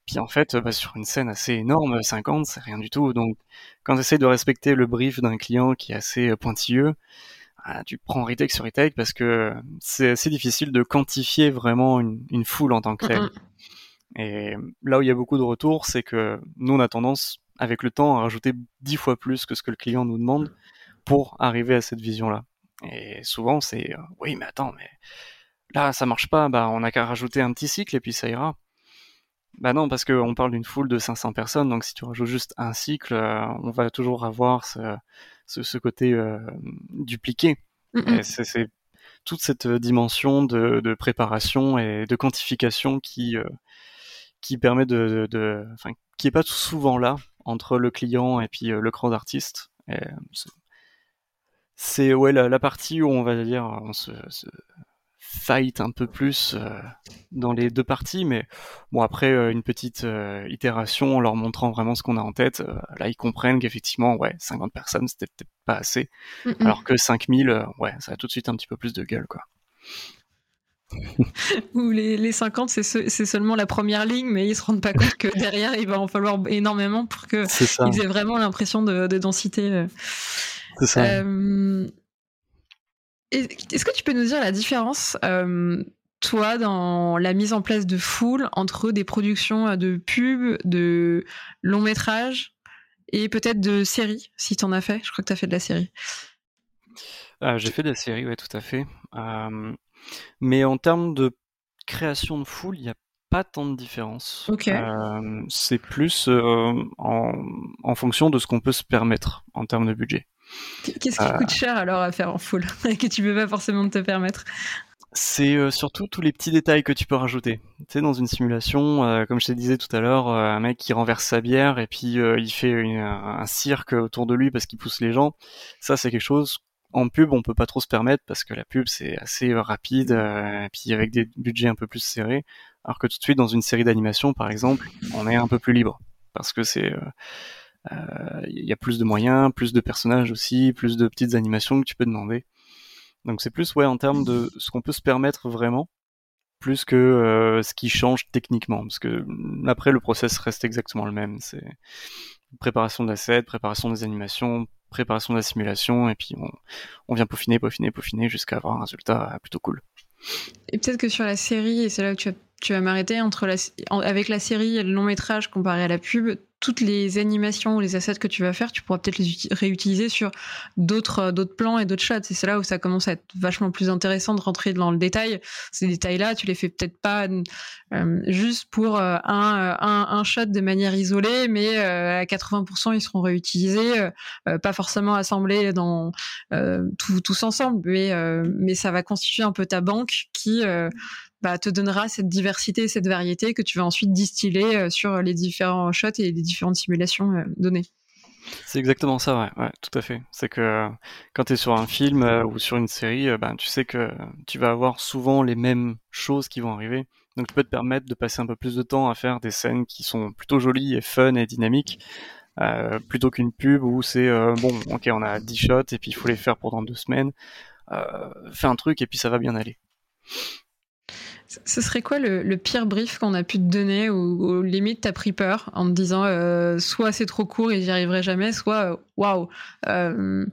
Puis en fait, bah, sur une scène assez énorme, 50, c'est rien du tout. Donc, quand tu essaies de respecter le brief d'un client qui est assez euh, pointilleux, ah, tu prends retake sur retake parce que c'est assez difficile de quantifier vraiment une, foule en tant que telle. Et là où il y a beaucoup de retours, c'est que nous, on a tendance, avec le temps, à rajouter dix fois plus que ce que le client nous demande pour arriver à cette vision-là. Et souvent, c'est euh, oui, mais attends, mais là, ça marche pas, bah, on a qu'à rajouter un petit cycle et puis ça ira. Bah non, parce qu'on parle d'une foule de 500 personnes, donc si tu rajoutes juste un cycle, euh, on va toujours avoir ce, ce, côté euh, dupliqué. C'est toute cette dimension de, de, préparation et de quantification qui, qui permet de, de, enfin, qui est pas souvent là entre le client et puis le crowd artiste. C'est ouais la, la, partie où on va dire on se, se fight un peu plus euh, dans les deux parties, mais bon après euh, une petite euh, itération en leur montrant vraiment ce qu'on a en tête, là ils comprennent qu'effectivement ouais 50 personnes c'était peut-être pas assez, alors que 5000 ouais ça a tout de suite un petit peu plus de gueule quoi. [laughs] Ou les, les 50 c'est seulement la première ligne, mais ils se rendent pas compte que derrière il va en falloir énormément pour que ils aient vraiment l'impression de, de, densité. C'est ça. Est-ce que tu peux nous dire la différence, euh, toi, dans la mise en place de Full entre des productions euh, de pubs, de longs métrages et peut-être de séries, si tu en as fait? Je crois que tu as fait de la série. Ah, j'ai fait de la série, oui, tout à fait. Euh, mais en termes de création de Full, il n'y a pas tant de différence. c'est plus en, en, fonction de ce qu'on peut se permettre en termes de budget. Qu'est-ce qui coûte euh. cher alors à faire en full [laughs] que tu peux pas forcément te permettre? C'est euh, surtout tous les petits détails que tu peux rajouter. Tu sais, dans une simulation, euh, comme je te disais tout à l'heure, un mec qui renverse sa bière et puis il fait un cirque autour de lui parce qu'il pousse les gens. Ça, c'est quelque chose. En pub, on peut pas trop se permettre parce que la pub c'est assez rapide et puis avec des budgets un peu plus serrés. Alors que tout de suite dans une série d'animation, par exemple, on est un peu plus libre parce que c'est il euh, y a plus de moyens, plus de personnages aussi, plus de petites animations que tu peux demander. Donc c'est plus ouais en termes de ce qu'on peut se permettre vraiment, plus que euh, ce qui change techniquement, parce que mm, après le process reste exactement le même. C'est préparation de l'asset, préparation des animations, préparation de la simulation, et puis on, on vient peaufiner, peaufiner, peaufiner jusqu'à avoir un résultat plutôt cool. Et peut-être que sur la série, et c'est là où tu vas, tu vas m'arrêter, entre la, avec la série et le long métrage comparé à la pub, toutes les animations ou les assets que tu vas faire, tu pourras peut-être les réutiliser sur d'autres euh, d'autres plans et d'autres shots. C'est là où ça commence à être vachement plus intéressant de rentrer dans le détail. Ces détails-là, tu les fais peut-être pas euh, juste pour euh, un, un, un, shot de manière isolée, mais à 80% ils seront réutilisés, pas forcément assemblés dans tous ensemble, mais mais ça va constituer un peu ta banque qui bah, te donnera cette diversité, cette variété que tu vas ensuite distiller euh, sur les différents shots et les différentes simulations euh, données. C'est exactement ça, ouais, tout à fait. C'est que euh, quand tu es sur un film ou sur une série, ben, tu sais que tu vas avoir souvent les mêmes choses qui vont arriver. Donc tu peux te permettre de passer un peu plus de temps à faire des scènes qui sont plutôt jolies et fun et dynamiques, plutôt qu'une pub où c'est bon, ok, on a 10 shots et puis il faut les faire pendant deux semaines. Euh, fais un truc et puis ça va bien aller. Ce serait quoi le, pire brief qu'on a pu te donner ou, limite t'as pris peur en te disant euh, soit c'est trop court et j'y arriverai jamais, soit euh, waouh, euh,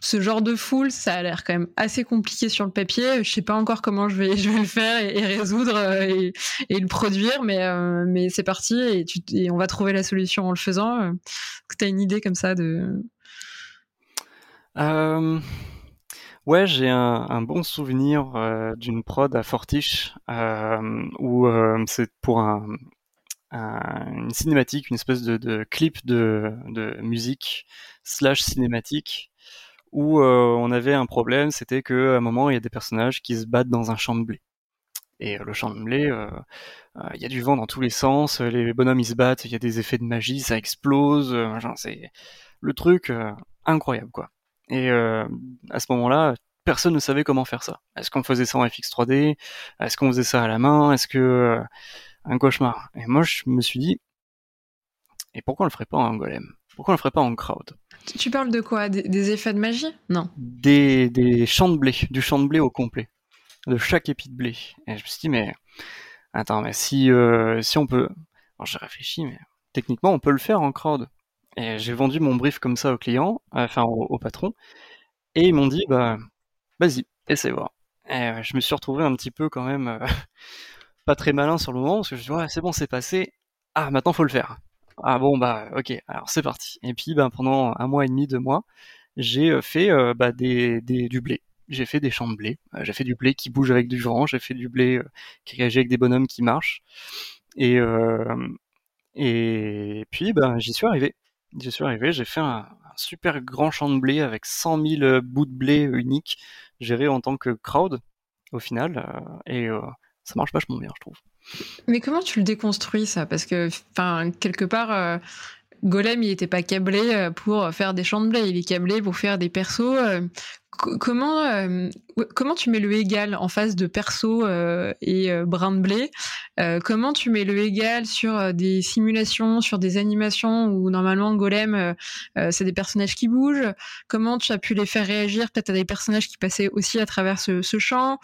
ce genre de foule, ça a l'air quand même assez compliqué sur le papier. Je sais pas encore comment je vais, [laughs] le faire et, résoudre et, le produire, mais, c'est parti et on va trouver la solution en le faisant. Est-ce que tu as une idée comme ça de. Ouais, j'ai un, bon souvenir euh, d'une prod à Fortiche euh, où euh, c'est pour un, une cinématique, une espèce de, clip de, musique slash cinématique où on avait un problème, c'était que à un moment il y a des personnages qui se battent dans un champ de blé. Et le champ de blé, il y a du vent dans tous les sens, les bonhommes ils se battent, il y a des effets de magie, ça explose, c'est le truc incroyable quoi. Et euh, à ce moment-là, personne ne savait comment faire ça. Est-ce qu'on faisait ça en FX 3D Est-ce qu'on faisait ça à la main? Est-ce que euh, un cauchemar? Et moi, je me suis dit, et pourquoi on le ferait pas en golem? Pourquoi on le ferait pas en crowd? Tu parles de quoi? Des, effets de magie? Non. Des, des champs de blé, du champ de blé au complet, de chaque épi de blé. Et je me suis dit, mais attends, mais si euh, si on peut, alors j'ai réfléchi, mais techniquement on peut le faire en crowd. Et j'ai vendu mon brief comme ça au client, enfin au, patron, et ils m'ont dit bah vas-y, essaie voir. Et je me suis retrouvé un petit peu quand même euh, [laughs] pas très malin sur le moment parce que je me suis dit ouais c'est bon c'est passé, ah maintenant faut le faire. Ah bon bah ok alors c'est parti. Et puis bah, pendant un mois et demi deux mois j'ai euh, fait euh, bah, des, des, du blé. J'ai fait des champs de blé. j'ai fait du blé qui bouge avec du vent. J'ai fait du blé qui réagit avec des bonhommes qui marchent. Et et puis bah, j'y suis arrivé. J'y suis arrivé, j'ai fait un, super grand champ de blé avec 100 000 euh, bouts de blé uniques gérés en tant que crowd au final, euh, et euh, ça marche vachement bien, je trouve. Mais comment tu le déconstruis ça? Parce que, enfin, quelque part, Golem, il n'était pas câblé pour faire des champs de blé, il est câblé pour faire des persos comment, euh, comment tu mets le égal en face de perso euh, et euh, brin de blé Comment tu mets le égal sur des simulations, sur des animations où normalement Golem, c'est des personnages qui bougent? Comment tu as pu les faire réagir peut-être à des personnages qui passaient aussi à travers ce champ?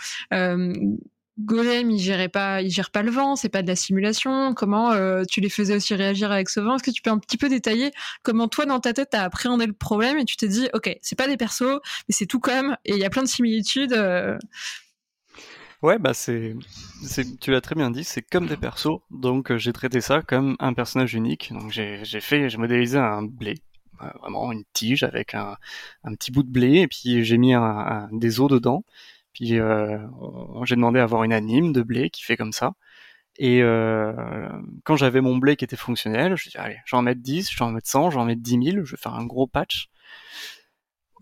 Golem, il gérait pas, il gère pas le vent, c'est pas de la simulation. Comment euh, tu les faisais aussi réagir avec ce vent? Est-ce que tu peux un petit peu détailler comment toi dans ta tête t'as appréhendé le problème et tu t'es dit, ok, c'est pas des persos, mais c'est tout comme et il y a plein de similitudes. Euh. Ouais, bah c'est, tu l'as très bien dit, c'est comme des persos. Donc euh, j'ai traité ça comme un personnage unique. J'ai, fait, j'ai modélisé un blé, vraiment une tige avec un, petit bout de blé et puis j'ai mis des os dedans puis euh, j'ai demandé à avoir une anime de blé qui fait comme ça. Et euh, quand j'avais mon blé qui était fonctionnel, je dis allez, j'en mettre 10, j'en mettre 100, j'en mettre 10 000, je vais faire un gros patch.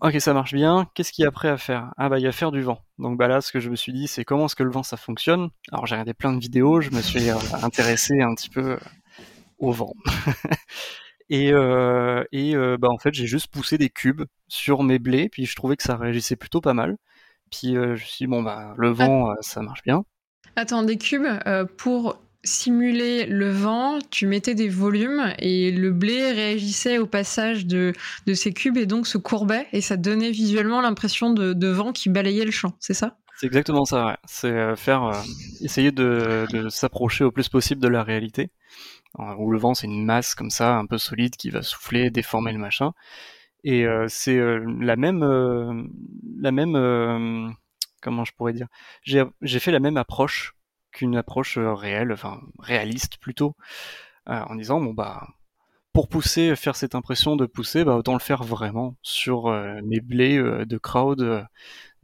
Ok, ça marche bien. Qu'est-ce qu'il y a après à faire? Ah bah il y a faire du vent. Donc bah là, ce que je me suis dit, c'est comment est-ce que le vent ça fonctionne? Alors j'ai regardé plein de vidéos, je me suis euh, intéressé un petit peu au vent. [laughs] et euh, et bah en fait j'ai juste poussé des cubes sur mes blés, puis je trouvais que ça réagissait plutôt pas mal. Puis euh, je me suis dit, bon, bah, le vent, euh, ça marche bien. Attends, des cubes, euh, pour simuler le vent, tu mettais des volumes et le blé réagissait au passage de, de ces cubes et donc se courbait et ça donnait visuellement l'impression de, vent qui balayait le champ, c'est ça? C'est exactement ça, ouais. C'est faire, essayer de, de s'approcher au plus possible de la réalité. Où le vent, c'est une masse comme ça, un peu solide, qui va souffler, déformer le machin. Et euh, c'est euh, la même, euh, la même, comment je pourrais dire, j'ai fait la même approche qu'une approche réelle, enfin réaliste plutôt, en disant bon bah pour pousser, faire cette impression de pousser, bah autant le faire vraiment sur mes blés de crowd,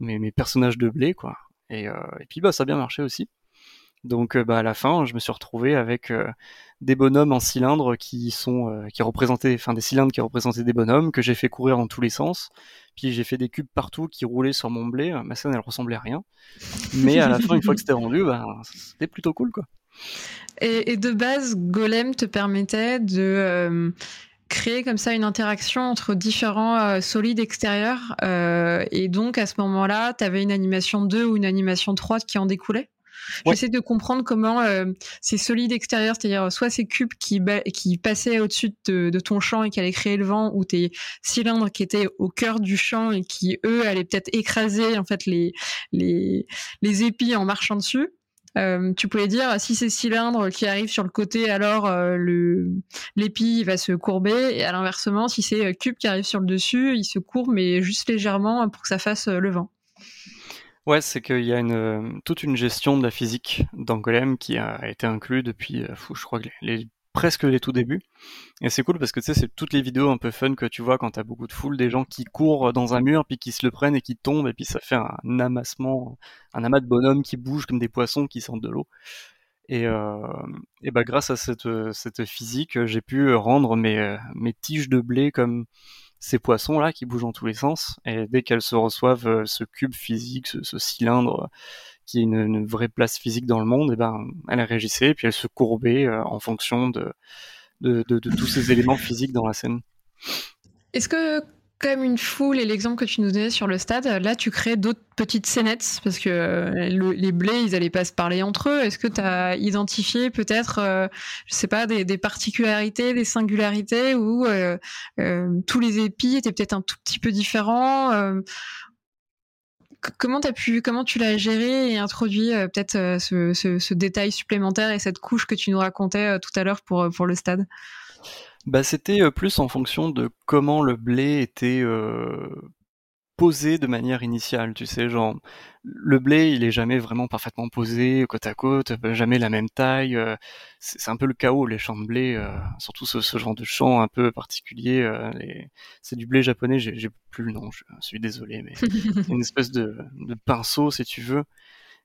mes, personnages de blé quoi. Et, et, puis bah ça a bien marché aussi. Donc bah à la fin, je me suis retrouvé avec des bonhommes en cylindre qui sont euh, qui représentaient, enfin des cylindres qui représentaient des bonhommes que j'ai fait courir dans tous les sens. Puis j'ai fait des cubes partout qui roulaient sur mon blé. Ma scène elle ressemblait à rien, mais à la fin une fois que c'était rendu, bah, c'était plutôt cool quoi. Et, de base, Golem te permettait de euh, créer comme ça une interaction entre différents euh, solides extérieurs. et donc à ce moment-là, tu avais une animation 2 ou une animation 3 qui en découlait? J'essaie de comprendre comment euh, ces solides extérieurs, c'est-à-dire soit ces cubes qui, passaient au-dessus de, ton champ et qui allaient créer le vent, ou tes cylindres qui étaient au cœur du champ et qui, eux, allaient peut-être écraser en fait les, les, les épis en marchant dessus. Euh, tu pouvais dire si ces cylindres qui arrivent sur le côté, alors euh, l'épi va se courber, et à l'inversement, si c'est cube qui arrive sur le dessus, il se courbe mais juste légèrement pour que ça fasse le vent. Ouais, c'est qu'il y a une, euh, toute une gestion de la physique dans Golem qui a été inclus depuis, euh, je crois, les, presque les tout débuts. Et c'est cool parce que tu sais, c'est toutes les vidéos un peu fun que tu vois quand t'as beaucoup de foule, des gens qui courent dans un mur, puis qui se le prennent et qui tombent, et puis ça fait un amassement, un amas de bonhommes qui bougent comme des poissons qui sortent de l'eau. Et, euh, et bah grâce à cette, cette physique, j'ai pu rendre mes, mes tiges de blé comme ces poissons-là qui bougent dans tous les sens. Et dès qu'elles se reçoivent euh, ce cube physique, ce, cylindre euh, qui a une, vraie place physique dans le monde, et ben elle réagissait et puis elle se courbait euh, en fonction de, de, de tous ces éléments physiques dans la scène. Est-ce que comme une foule et l'exemple que tu nous donnais sur le stade, là tu crées d'autres petites scénettes parce que euh, les blés ils allaient pas se parler entre eux. Est-ce que tu as identifié peut-être, euh, je sais pas, des, particularités, des singularités où euh, tous les épis étaient peut-être un tout petit peu différents Comment as pu, comment tu l'as géré et introduit peut-être ce, ce, détail supplémentaire et cette couche que tu nous racontais tout à l'heure pour, pour le stade? Bah, c'était euh, plus en fonction de comment le blé était euh, posé de manière initiale, tu sais, genre le blé, il est jamais vraiment parfaitement posé côte à côte, euh, jamais la même taille. c'est un peu le chaos les champs de blé, surtout ce, genre de champ un peu particulier. c'est du blé japonais, j'ai plus le nom, je suis désolé, mais c'est [laughs] une espèce de, pinceau si tu veux.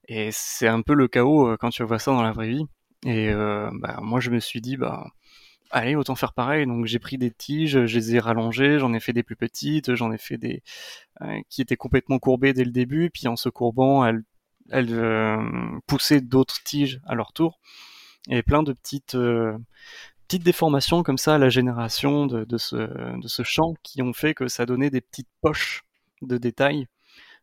Et c'est un peu le chaos quand tu vois ça dans la vraie vie. Et bah, moi je me suis dit bah allez, autant faire pareil. Donc j'ai pris des tiges, je les ai rallongées, j'en ai fait des plus petites, j'en ai fait des euh, qui étaient complètement courbées dès le début, puis en se courbant, elles, elles poussaient d'autres tiges à leur tour, et plein de petites petites déformations comme ça à la génération de, de, ce, de ce champ qui ont fait que ça donnait des petites poches de détails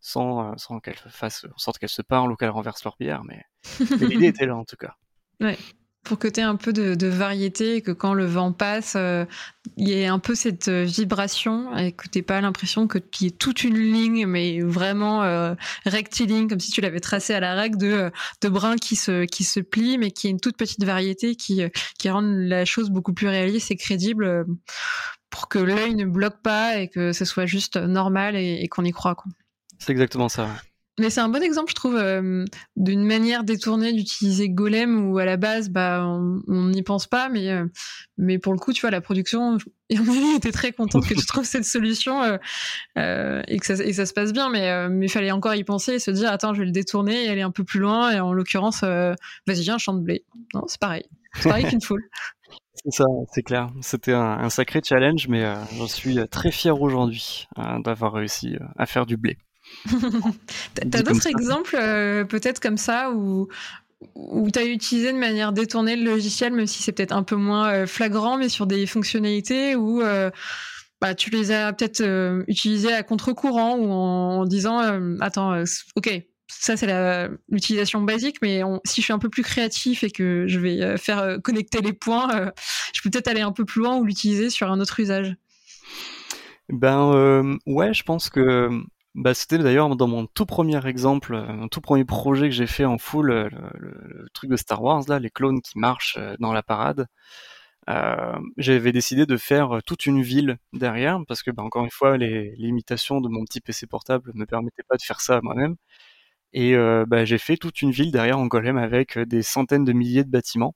sans, sans qu'elles fassent en sorte qu'elles se parlent ou qu'elles renversent leur bière, mais, [laughs] mais l'idée était là en tout cas. Ouais pour que tu aies un peu de, variété et que quand le vent passe, euh, il y ait un peu cette euh, vibration et que tu pas l'impression que y toute une ligne, mais vraiment euh, rectiligne, comme si tu l'avais tracé à la règle de, brins qui se, plient, mais qui est une toute petite variété qui, qui rend la chose beaucoup plus réaliste et crédible pour que l'œil ne bloque pas et que ce soit juste normal et, qu'on y croit. C'est exactement ça. Mais c'est un bon exemple, je trouve, euh, d'une manière détournée d'utiliser Golem où à la base, bah, on n'y pense pas, mais, euh, mais pour le coup, tu vois, la production, [laughs] était très contente que tu trouves cette solution euh, et, que ça, se passe bien, mais il fallait encore y penser et se dire, attends, je vais le détourner et aller un peu plus loin, et en l'occurrence, vas-y, viens, de blé. Non, c'est pareil. C'est pareil qu'une foule. [laughs] C'est ça, c'est clair. C'était un, un, sacré challenge, mais j'en suis très fier aujourd'hui d'avoir réussi à faire du blé. T'as d'autres exemples euh, peut-être comme ça où, où tu as utilisé de manière détournée le logiciel, même si c'est peut-être un peu moins euh, flagrant, mais sur des fonctionnalités où euh, bah, tu les as peut-être utilisées à contre-courant ou en, disant Attends, ok, ça c'est l'utilisation basique, mais si je suis un peu plus créatif et que je vais faire connecter les points, je peux peut-être aller un peu plus loin ou l'utiliser sur un autre usage. Ben ouais, je pense que bah, c'était d'ailleurs dans mon tout premier exemple, euh, mon tout premier projet que j'ai fait en full, euh, le, truc de Star Wars, là, les clones qui marchent euh, dans la parade. Euh, j'avais décidé de faire toute une ville derrière, parce que, bah, encore une fois, les limitations de mon petit PC portable ne me permettaient pas de faire ça moi-même. Et bah, j'ai fait toute une ville derrière en golem avec des centaines de milliers de bâtiments.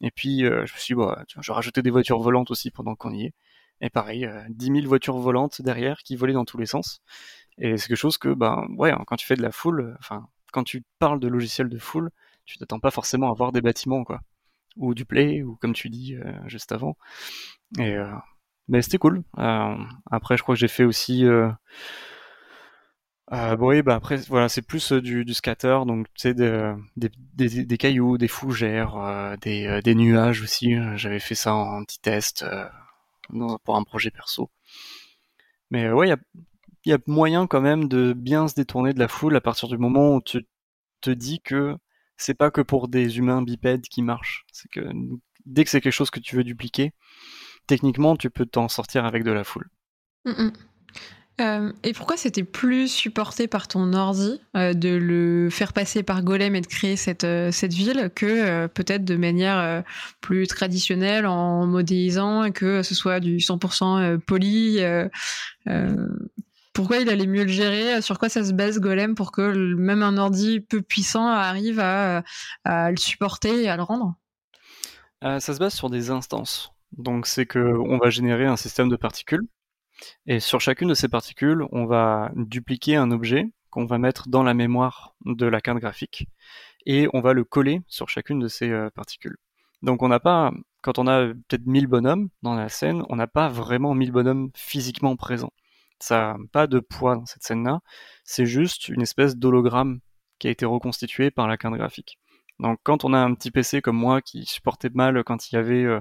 Et puis, je me suis dit, bah, je rajouter des voitures volantes aussi pendant qu'on y est. Et pareil, 10 000 voitures volantes derrière qui volaient dans tous les sens. Et c'est quelque chose que, ben, ouais, hein, quand tu fais de la foule, enfin, quand tu parles de logiciel de foule, tu t'attends pas forcément à voir des bâtiments, quoi. Ou du play, ou comme tu dis euh, juste avant. Et, euh, mais c'était cool. Euh, après, je crois que j'ai fait aussi. Euh, bon, oui, bah après, voilà, c'est plus du, du scatter, donc tu sais, des, des, des, cailloux, des fougères, des, des nuages aussi. J'avais fait ça en petit test pour un projet perso. Mais ouais, y a il y a moyen quand même de bien se détourner de la foule à partir du moment où tu te dis que c'est pas que pour des humains bipèdes qui marchent. C'est que dès que c'est quelque chose que tu veux dupliquer, techniquement, tu peux t'en sortir avec de la foule. Mm, mm. Euh, et pourquoi c'était plus supporté par ton ordi euh, de le faire passer par Golem et de créer cette, euh, cette ville que peut-être de manière plus traditionnelle en modélisant et que ce soit du 100% poli pourquoi il allait mieux le gérer, sur quoi ça se base Golem pour que même un ordi peu puissant arrive à, le supporter et à le rendre? Euh, Ça se base sur des instances. Donc c'est que on va générer un système de particules et sur chacune de ces particules, on va dupliquer un objet qu'on va mettre dans la mémoire de la carte graphique et on va le coller sur chacune de ces euh, particules. Donc on n'a pas, quand on a peut-être 1000 bonhommes dans la scène, on n'a pas vraiment 1000 bonhommes physiquement présents. Ça n'a pas de poids dans cette scène-là. C'est juste une espèce d'hologramme qui a été reconstitué par la carte graphique. Donc quand on a un petit PC comme moi qui supportait mal quand il y avait euh,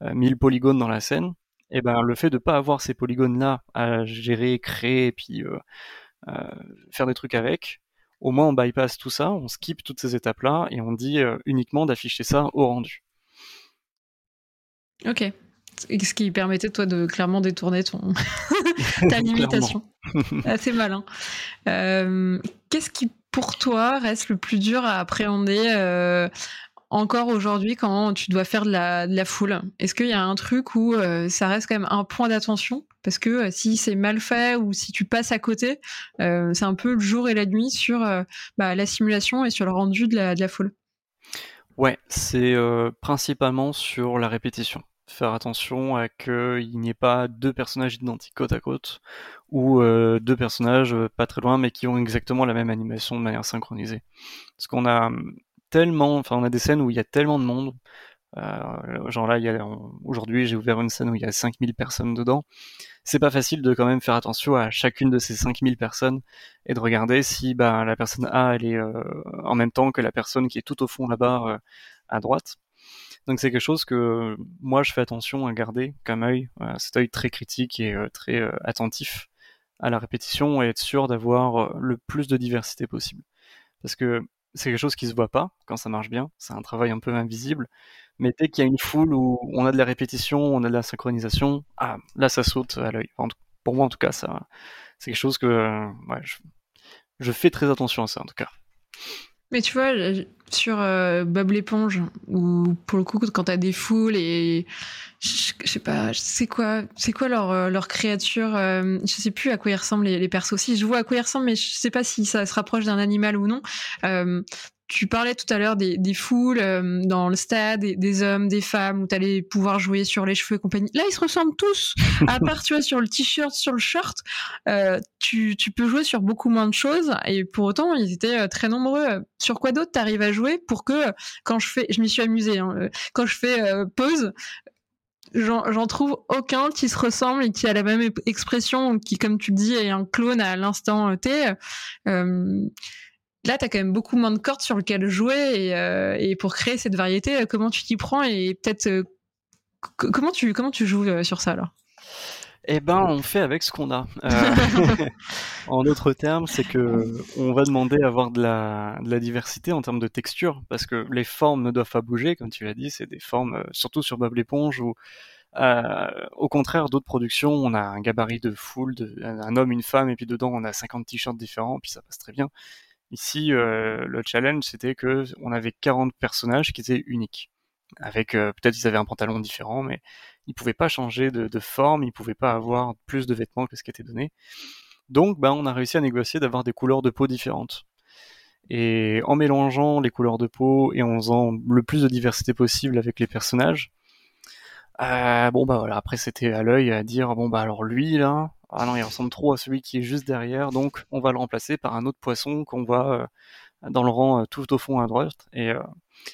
1000 euh, polygones dans la scène, et eh ben le fait de pas avoir ces polygones-là à gérer, créer et puis euh, euh, faire des trucs avec, au moins on bypass tout ça, on skip toutes ces étapes-là et on dit uniquement d'afficher ça au rendu. Ok. Ce qui permettait toi de clairement détourner ton [laughs] ta limitation. [laughs] Assez malin. Euh, qu'est-ce qui pour toi reste le plus dur à appréhender euh, encore aujourd'hui quand tu dois faire de la, foule? Est-ce qu'il y a un truc où euh, ça reste quand même un point d'attention? Parce que si c'est mal fait ou si tu passes à côté, c'est un peu le jour et la nuit sur bah, la simulation et sur le rendu de la, de la foule. Ouais, c'est principalement sur la répétition faire attention à qu'il n'y ait pas deux personnages identiques côte à côte ou euh, deux personnages euh, pas très loin mais qui ont exactement la même animation de manière synchronisée. Parce qu'on a hum, tellement, enfin on a des scènes où il y a tellement de monde. Euh, genre là, aujourd'hui j'ai ouvert une scène où il y a 5000 personnes dedans. c'est pas facile de quand même faire attention à chacune de ces 5000 personnes et de regarder si bah, la personne A elle est en même temps que la personne qui est tout au fond là-bas à droite. Donc c'est quelque chose que moi je fais attention à garder comme œil, cet œil très critique et très attentif à la répétition et être sûr d'avoir le plus de diversité possible. Parce que c'est quelque chose qui se voit pas quand ça marche bien, c'est un travail un peu invisible, mais dès qu'il y a une foule où on a de la répétition, on a de la synchronisation, ah, là ça saute à l'œil. pour moi en tout cas, ça, c'est quelque chose que je, fais très attention à ça en tout cas. Mais tu vois, sur euh, Bob l'éponge, ou pour le coup, quand t'as des foules et je, sais pas, c'est quoi, c'est quoi leur, euh, leur créature, euh, je sais plus à quoi ils ressemblent les, les persos. Si je vois à quoi ils ressemblent, mais je sais pas si ça se rapproche d'un animal ou non. Euh, tu parlais tout à l'heure des, des foules euh, dans le stade, des, des, hommes, des femmes, où tu allais pouvoir jouer sur les cheveux et compagnie. Là, ils se ressemblent tous, [laughs] à part, tu vois, sur le t-shirt, sur le short. Euh, tu, tu, peux jouer sur beaucoup moins de choses, et pour autant, ils étaient euh, très nombreux. Sur quoi d'autre t'arrives à jouer pour que, quand je fais, je m'y suis amusée, hein, euh, quand je fais pause, j'en trouve aucun qui se ressemble et qui a la même expression, qui, comme tu le dis, est un clone à l'instant T. Euh, là, tu as quand même beaucoup moins de cordes sur lesquelles jouer et, euh, et pour créer cette variété, euh, comment tu t'y prends et peut-être euh, comment tu comment tu joues sur ça alors? Eh ben, on fait avec ce qu'on a. [laughs] [laughs] en d'autres termes, c'est que on va demander à avoir de la, de la, diversité en termes de texture, parce que les formes ne doivent pas bouger, comme tu l'as dit, c'est des formes, surtout sur Bob l'éponge, où euh, au contraire, d'autres productions, on a un gabarit de foule, de, un homme, une femme, et puis dedans on a 50 t-shirts différents, puis ça passe très bien. Ici, euh, le challenge, c'était que on avait 40 personnages qui étaient uniques. Avec euh, peut-être ils avaient un pantalon différent, mais ils pouvaient pas changer de, forme, ils pouvaient pas avoir plus de vêtements que ce qui était donné. Donc, bah, on a réussi à négocier d'avoir des couleurs de peau différentes. Et en mélangeant les couleurs de peau et en faisant le plus de diversité possible avec les personnages, euh, bon bah voilà, après c'était à l'œil à dire bon bah alors lui là, ah non il ressemble trop à celui qui est juste derrière, donc on va le remplacer par un autre poisson qu'on voit euh, dans le rang euh, tout au fond à droite. Et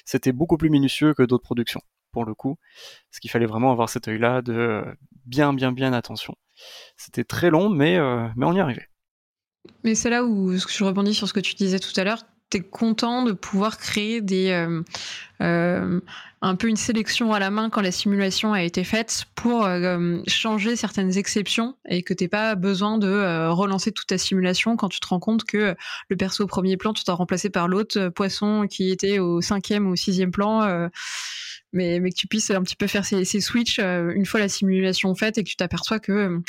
c'était beaucoup plus minutieux que d'autres productions pour le coup, parce qu'il fallait vraiment avoir cet œil-là de bien bien bien attention. C'était très long, mais mais on y arrivait. Mais c'est là où je rebondis sur ce que tu disais tout à l'heure t'es content de pouvoir créer des euh, euh, un peu une sélection à la main quand la simulation a été faite pour euh, changer certaines exceptions et que t'es pas besoin de relancer toute ta simulation quand tu te rends compte que le perso au premier plan tu t'as remplacé par l'autre poisson qui était au cinquième ou au sixième plan mais, mais que tu puisses un petit peu faire ces, switches une fois la simulation faite et que tu t'aperçois que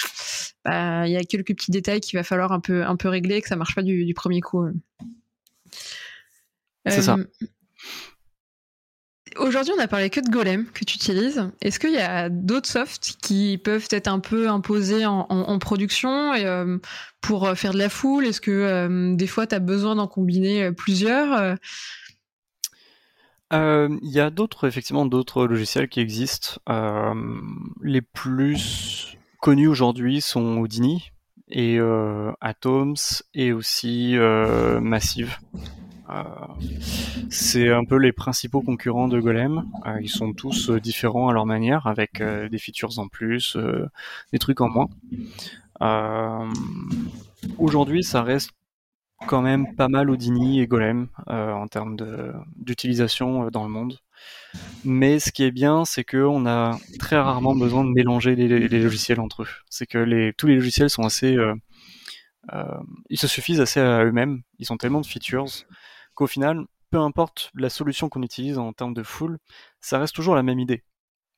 bah, il y a quelques petits détails qu'il va falloir un peu un peu régler et que ça marche pas du premier coup. C'est ça. Euh, aujourd'hui, on a parlé que de Golem que tu utilises. Est-ce qu'il y a d'autres softs qui peuvent être un peu imposés en, production et, euh, pour faire de la foule? Est-ce que euh, des fois, tu as besoin d'en combiner plusieurs Il y a d'autres, effectivement, d'autres logiciels qui existent. les plus connus aujourd'hui sont Houdini et Atoms et aussi Massive. Euh, c'est un peu les principaux concurrents de Golem. Euh, ils sont tous euh, différents à leur manière, avec des features en plus, des trucs en moins. Aujourd'hui, ça reste quand même pas mal Houdini et Golem en termes d'utilisation dans le monde. Mais ce qui est bien, c'est qu'on a très rarement besoin de mélanger les, logiciels entre eux. C'est que tous les logiciels sont assez, ils se suffisent assez à eux-mêmes. Ils ont tellement de features qu'au final, peu importe la solution qu'on utilise en termes de full, ça reste toujours la même idée.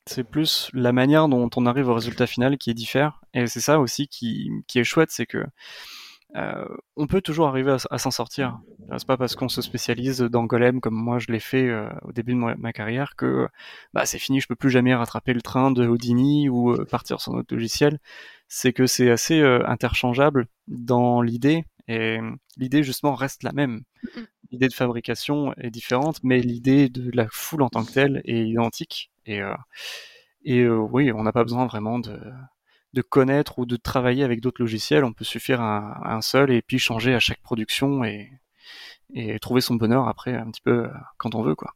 C'est plus la manière dont on arrive au résultat final qui est différent. Et c'est ça aussi qui, est chouette, c'est que euh, on peut toujours arriver à, s'en sortir. C'est pas parce qu'on se spécialise dans Golem comme moi je l'ai fait euh, au début de ma, carrière que bah, c'est fini, je peux plus jamais rattraper le train de Houdini ou euh, partir sur notre logiciel. C'est que c'est assez interchangeable dans l'idée et l'idée justement reste la même l'idée de fabrication est différente, mais l'idée de la foule en tant que telle est identique. Et, euh, et euh, oui, on n'a pas besoin vraiment de, de connaître ou de travailler avec d'autres logiciels. On peut suffire à, un seul et puis changer à chaque production et, et trouver son bonheur après un petit peu euh, quand on veut, quoi.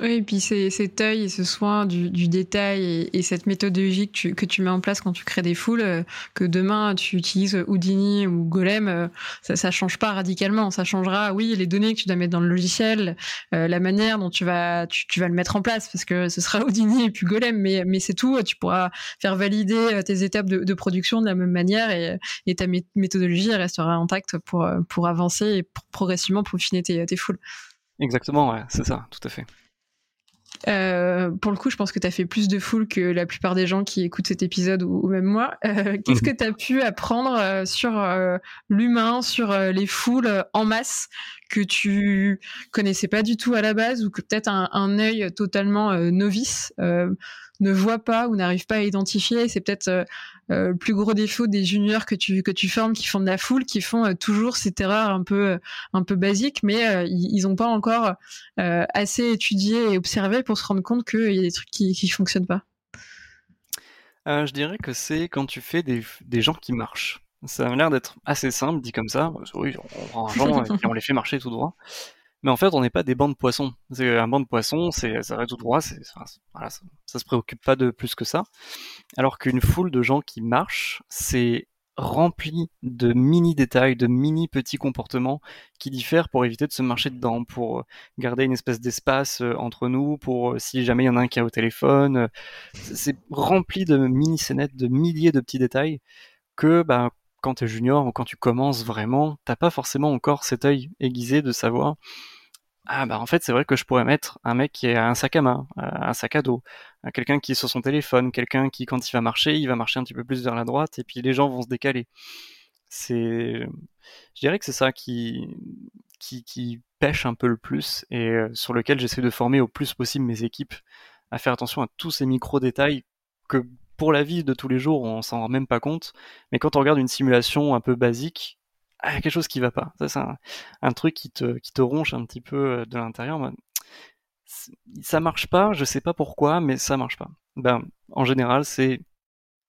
Oui, et puis cet œil et ce soin du, détail et, cette méthodologie que tu, mets en place quand tu crées des foules, euh, que demain tu utilises Houdini ou Golem, euh, ça, ça change pas radicalement. Ça changera, oui, les données que tu dois mettre dans le logiciel, euh, la manière dont tu vas, le mettre en place, parce que ce sera [laughs] Houdini et puis Golem, mais, c'est tout. Tu pourras faire valider tes étapes de, production de la même manière et, ta méthodologie restera intacte pour, avancer et progressivement peaufiner tes, tes foules. Exactement, ouais, c'est ça, tout à fait. Euh, pour le coup, je pense que tu as fait plus de foule que la plupart des gens qui écoutent cet épisode ou, même moi. Euh, qu'est-ce mhm. que tu as pu apprendre euh, sur l'humain, sur les foules en masse que tu connaissais pas du tout à la base ou que peut-être un, un œil totalement novice ne voit pas ou n'arrive pas à identifier. C'est peut-être euh, euh, le plus gros défaut des juniors que tu que tu formes, qui font de la foule, qui font euh, toujours cette erreur un peu un peu basique, mais ils n'ont pas encore assez étudié et observé pour se rendre compte qu'il y a des trucs qui qui fonctionnent pas. je dirais que c'est quand tu fais des, des gens qui marchent. Ça a l'air d'être assez simple, dit comme ça. Oui, on prend un [laughs] et on les fait marcher tout droit mais en fait on n'est pas des bancs de poissons. Un banc de poissons, c'est ça va tout droit, ça, ça, se préoccupe pas de plus que ça. Alors qu'une foule de gens qui marchent, c'est rempli de mini détails, de mini petits comportements qui diffèrent pour éviter de se marcher dedans, pour garder une espèce d'espace euh, entre nous, pour euh, si jamais il y en a un qui est au téléphone. Euh, c'est rempli de mini scénettes, de milliers de petits détails que bah, quand tu es junior ou quand tu commences vraiment, t'as pas forcément encore cet œil aiguisé de savoir ah bah en fait c'est vrai que je pourrais mettre un mec qui a un sac à main, euh, un sac à dos, euh, quelqu'un qui est sur son téléphone, quelqu'un qui quand il va marcher, il va marcher un petit peu plus vers la droite et puis les gens vont se décaler. C'est, je dirais que c'est ça qui, qui, qui pêche un peu le plus et euh, sur lequel j'essaie de former au plus possible mes équipes à faire attention à tous ces micro détails que pour la vie de tous les jours on s'en rend même pas compte, mais quand on regarde une simulation un peu basique, ah, quelque chose qui va pas. C'est un, truc qui te, qui te ronge un petit peu euh, de l'intérieur. Ça marche pas, je sais pas pourquoi, mais ça marche pas. Ben, en général, c'est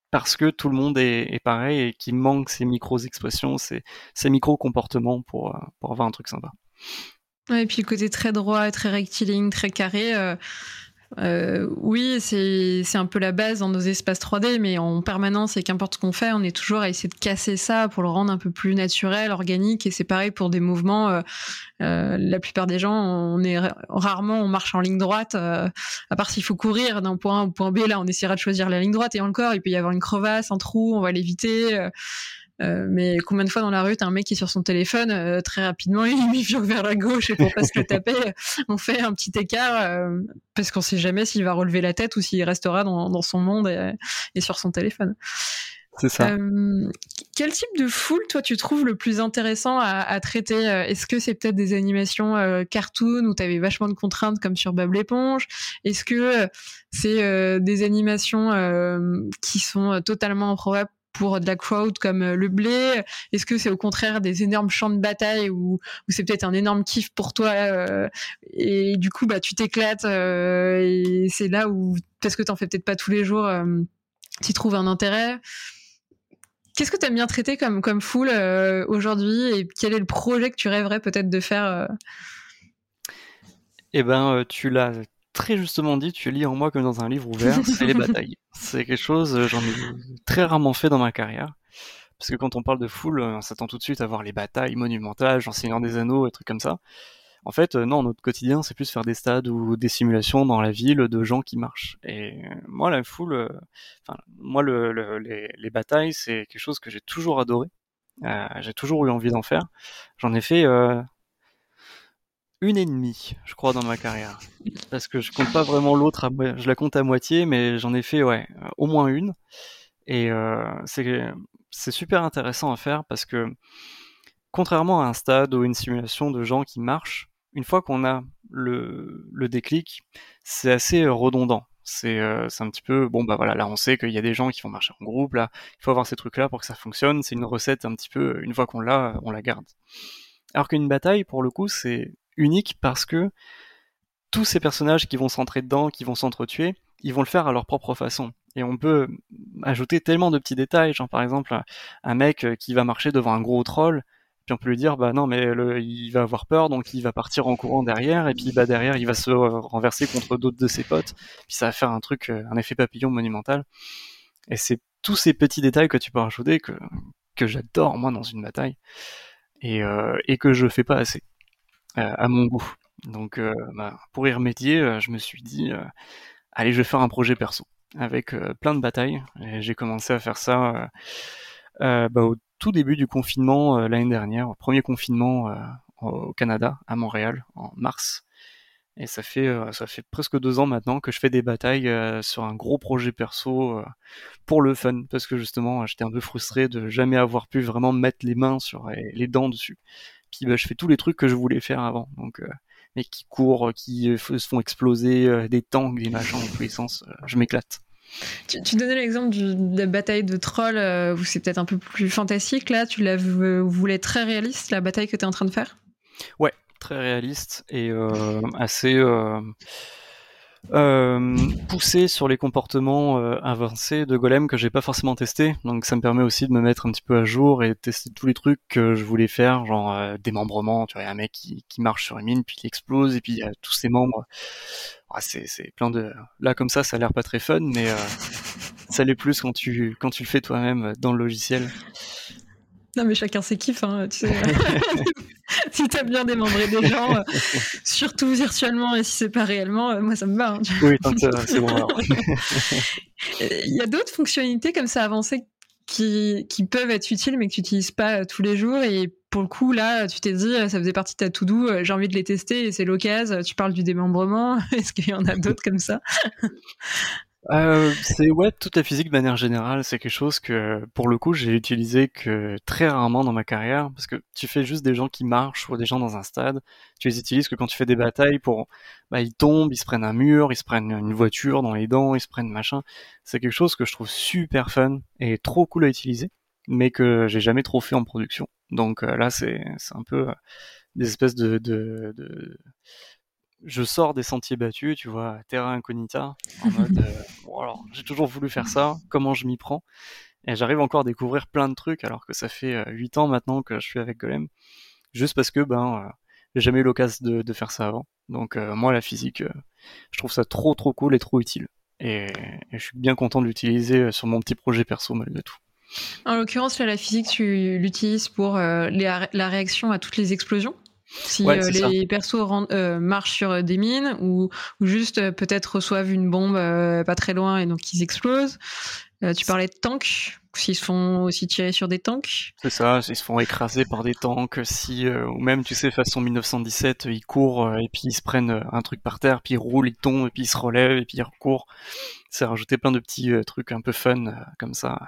parce que tout le monde est, pareil et qu'il manque ces micro-expressions, ces, ces micro-comportements pour, euh, pour avoir un truc sympa. et puis le côté très droit, très rectiligne, très carré, euh, euh, oui, c'est un peu la base dans nos espaces 3D, mais en permanence et qu'importe ce qu'on fait, on est toujours à essayer de casser ça pour le rendre un peu plus naturel, organique. Et c'est pareil pour des mouvements. Euh, euh, la plupart des gens, on est rarement on marche en ligne droite, à part s'il faut courir d'un point A au point B. Là, on essaiera de choisir la ligne droite et encore, il peut y avoir une crevasse, un trou, on va l'éviter. Euh, mais combien de fois dans la rue, t'as un mec qui est sur son téléphone, euh, très rapidement, [laughs] il vire vers la gauche et pour pas se le taper, [laughs] on fait un petit écart euh, parce qu'on sait jamais s'il va relever la tête ou s'il restera dans, dans son monde et, et, sur son téléphone. C'est ça. quel type de foule, toi, tu trouves le plus intéressant à, à traiter Est-ce que c'est peut-être des animations cartoon où tu avais vachement de contraintes comme sur Bable l'éponge? Est-ce que c'est des animations qui sont totalement improbables pour de la crowd comme euh, le blé Est-ce que c'est au contraire des énormes champs de bataille où, c'est peut-être un énorme kiff pour toi euh, et du coup bah tu t'éclates euh, et c'est là où parce que t'en fais peut-être pas tous les jours, tu trouves un intérêt. Qu'est-ce que tu aimes bien traiter comme comme foule aujourd'hui et quel est le projet que tu rêverais peut-être de faire Eh ben, tu l'as très justement dit, tu lis en moi comme dans un livre ouvert, [laughs] c'est les batailles. C'est quelque chose, euh, j'en ai très rarement fait dans ma carrière. Parce que quand on parle de foule, on s'attend tout de suite à voir les batailles monumentales, genre Seigneur des Anneaux, et trucs comme ça. En fait, euh, non, notre quotidien, c'est plus faire des stades ou des simulations dans la ville de gens qui marchent. Et euh, moi, la foule, enfin, moi, le, les, les, batailles, c'est quelque chose que j'ai toujours adoré. Euh, j'ai toujours eu envie d'en faire. J'en ai fait une et demie, je crois, dans ma carrière. Parce que je compte pas vraiment l'autre, je la compte à moitié, mais j'en ai fait, ouais, euh, au moins une. Et euh, c'est super intéressant à faire parce que, contrairement à un stade ou une simulation de gens qui marchent, une fois qu'on a le, le déclic, c'est assez euh, redondant. C'est euh, un petit peu, bon bah voilà, là on sait qu'il y a des gens qui vont marcher en groupe, là il faut avoir ces trucs-là pour que ça fonctionne, c'est une recette un petit peu, une fois qu'on l'a, on la garde. Alors qu'une bataille, pour le coup, c'est unique parce que tous ces personnages qui vont s'entrer dedans, qui vont s'entretuer, ils vont le faire à leur propre façon. Et on peut ajouter tellement de petits détails, genre par exemple un mec qui va marcher devant un gros troll, puis on peut lui dire bah non mais il va avoir peur donc il va partir en courant derrière et puis bah derrière il va se renverser contre d'autres de ses potes puis ça va faire un truc un effet papillon monumental. Et c'est tous ces petits détails que tu peux rajouter que que j'adore moi dans une bataille. Et et que je fais pas assez à mon goût donc bah, pour y remédier je me suis dit allez je vais faire un projet perso avec euh, plein de batailles. J'ai commencé à faire ça euh, euh, bah, au tout début du confinement l'année dernière, au premier confinement au Canada, à Montréal, en mars. Et ça fait ça fait presque deux ans maintenant que je fais des batailles sur un gros projet perso pour le fun, parce que justement j'étais un peu frustré de jamais avoir pu vraiment mettre les mains sur les, dents dessus. Puis bah, je fais tous les trucs que je voulais faire avant, donc mais qui courent, qui se font exploser, des tanks, des machins dans tous les sens, je m'éclate. Tu, donnais l'exemple de la bataille de trolls euh, où c'est peut-être un peu plus fantastique. Là, tu la voulais très réaliste, la bataille que tu es en train de faire? Ouais, très réaliste et euh, assez. Euh, euh, pousser sur les comportements euh, avancés de Golem que j'ai pas forcément testé. Donc ça me permet aussi de me mettre un petit peu à jour et tester tous les trucs que je voulais faire, genre euh, démembrement. Tu vois, un mec qui, qui marche sur une mine puis il explose et puis il y a tous ses membres. Ah, c'est c'est plein de là comme ça, ça a l'air pas très fun, mais euh, ça l'est plus quand tu quand tu le fais toi-même dans le logiciel. Non, mais chacun ses kiffs, hein, tu sais. [laughs] si t'as bien démembré des gens, euh, surtout virtuellement et si c'est pas réellement, euh, moi ça me va. Hein, oui, c'est bon. [laughs] Il y a d'autres fonctionnalités comme ça avancées qui, qui peuvent être utiles mais que tu n'utilises pas euh, tous les jours et pour le coup là tu t'es dit ça faisait partie de ta to do j'ai envie de les tester et c'est l'occasion tu parles du démembrement [laughs] est-ce qu'il y en a d'autres comme ça? Euh, c'est ouais, toute la physique de manière générale, c'est quelque chose que pour le coup j'ai utilisé que très rarement dans ma carrière parce que tu fais juste des gens qui marchent ou des gens dans un stade, tu les utilises que quand tu fais des batailles pour bah ils tombent, ils se prennent un mur, ils se prennent une voiture dans les dents, ils se prennent machin. C'est quelque chose que je trouve super fun et trop cool à utiliser, mais que j'ai jamais trop fait en production. Donc euh, là c'est c'est un peu euh, des espèces de, de, de je sors des sentiers battus, tu vois, terra incognita, en mode, [laughs] euh, bon alors, j'ai toujours voulu faire ça, comment je m'y prends? Et j'arrive encore à découvrir plein de trucs, alors que ça fait euh, 8 ans maintenant que je suis avec Golem, juste parce que, ben, euh, j'ai jamais eu l'occasion de, de, faire ça avant. Donc, euh, moi, la physique, je trouve ça trop, trop cool et trop utile. Et, et je suis bien content de l'utiliser sur mon petit projet perso, malgré tout. En l'occurrence, là, la physique, tu l'utilises pour la réaction à toutes les explosions? Si euh, les persos euh, marchent sur euh, des mines ou, ou juste peut-être reçoivent une bombe pas très loin et donc ils explosent. tu parlais de tanks, s'ils se font aussi tirer sur des tanks? C'est ça, ils se font écraser par des tanks, si ou même tu sais façon 1917, ils courent et puis ils se prennent un truc par terre, puis ils roulent, ils tombent et puis ils se relèvent et puis ils recourent. C'est rajouter plein de petits trucs un peu fun comme ça.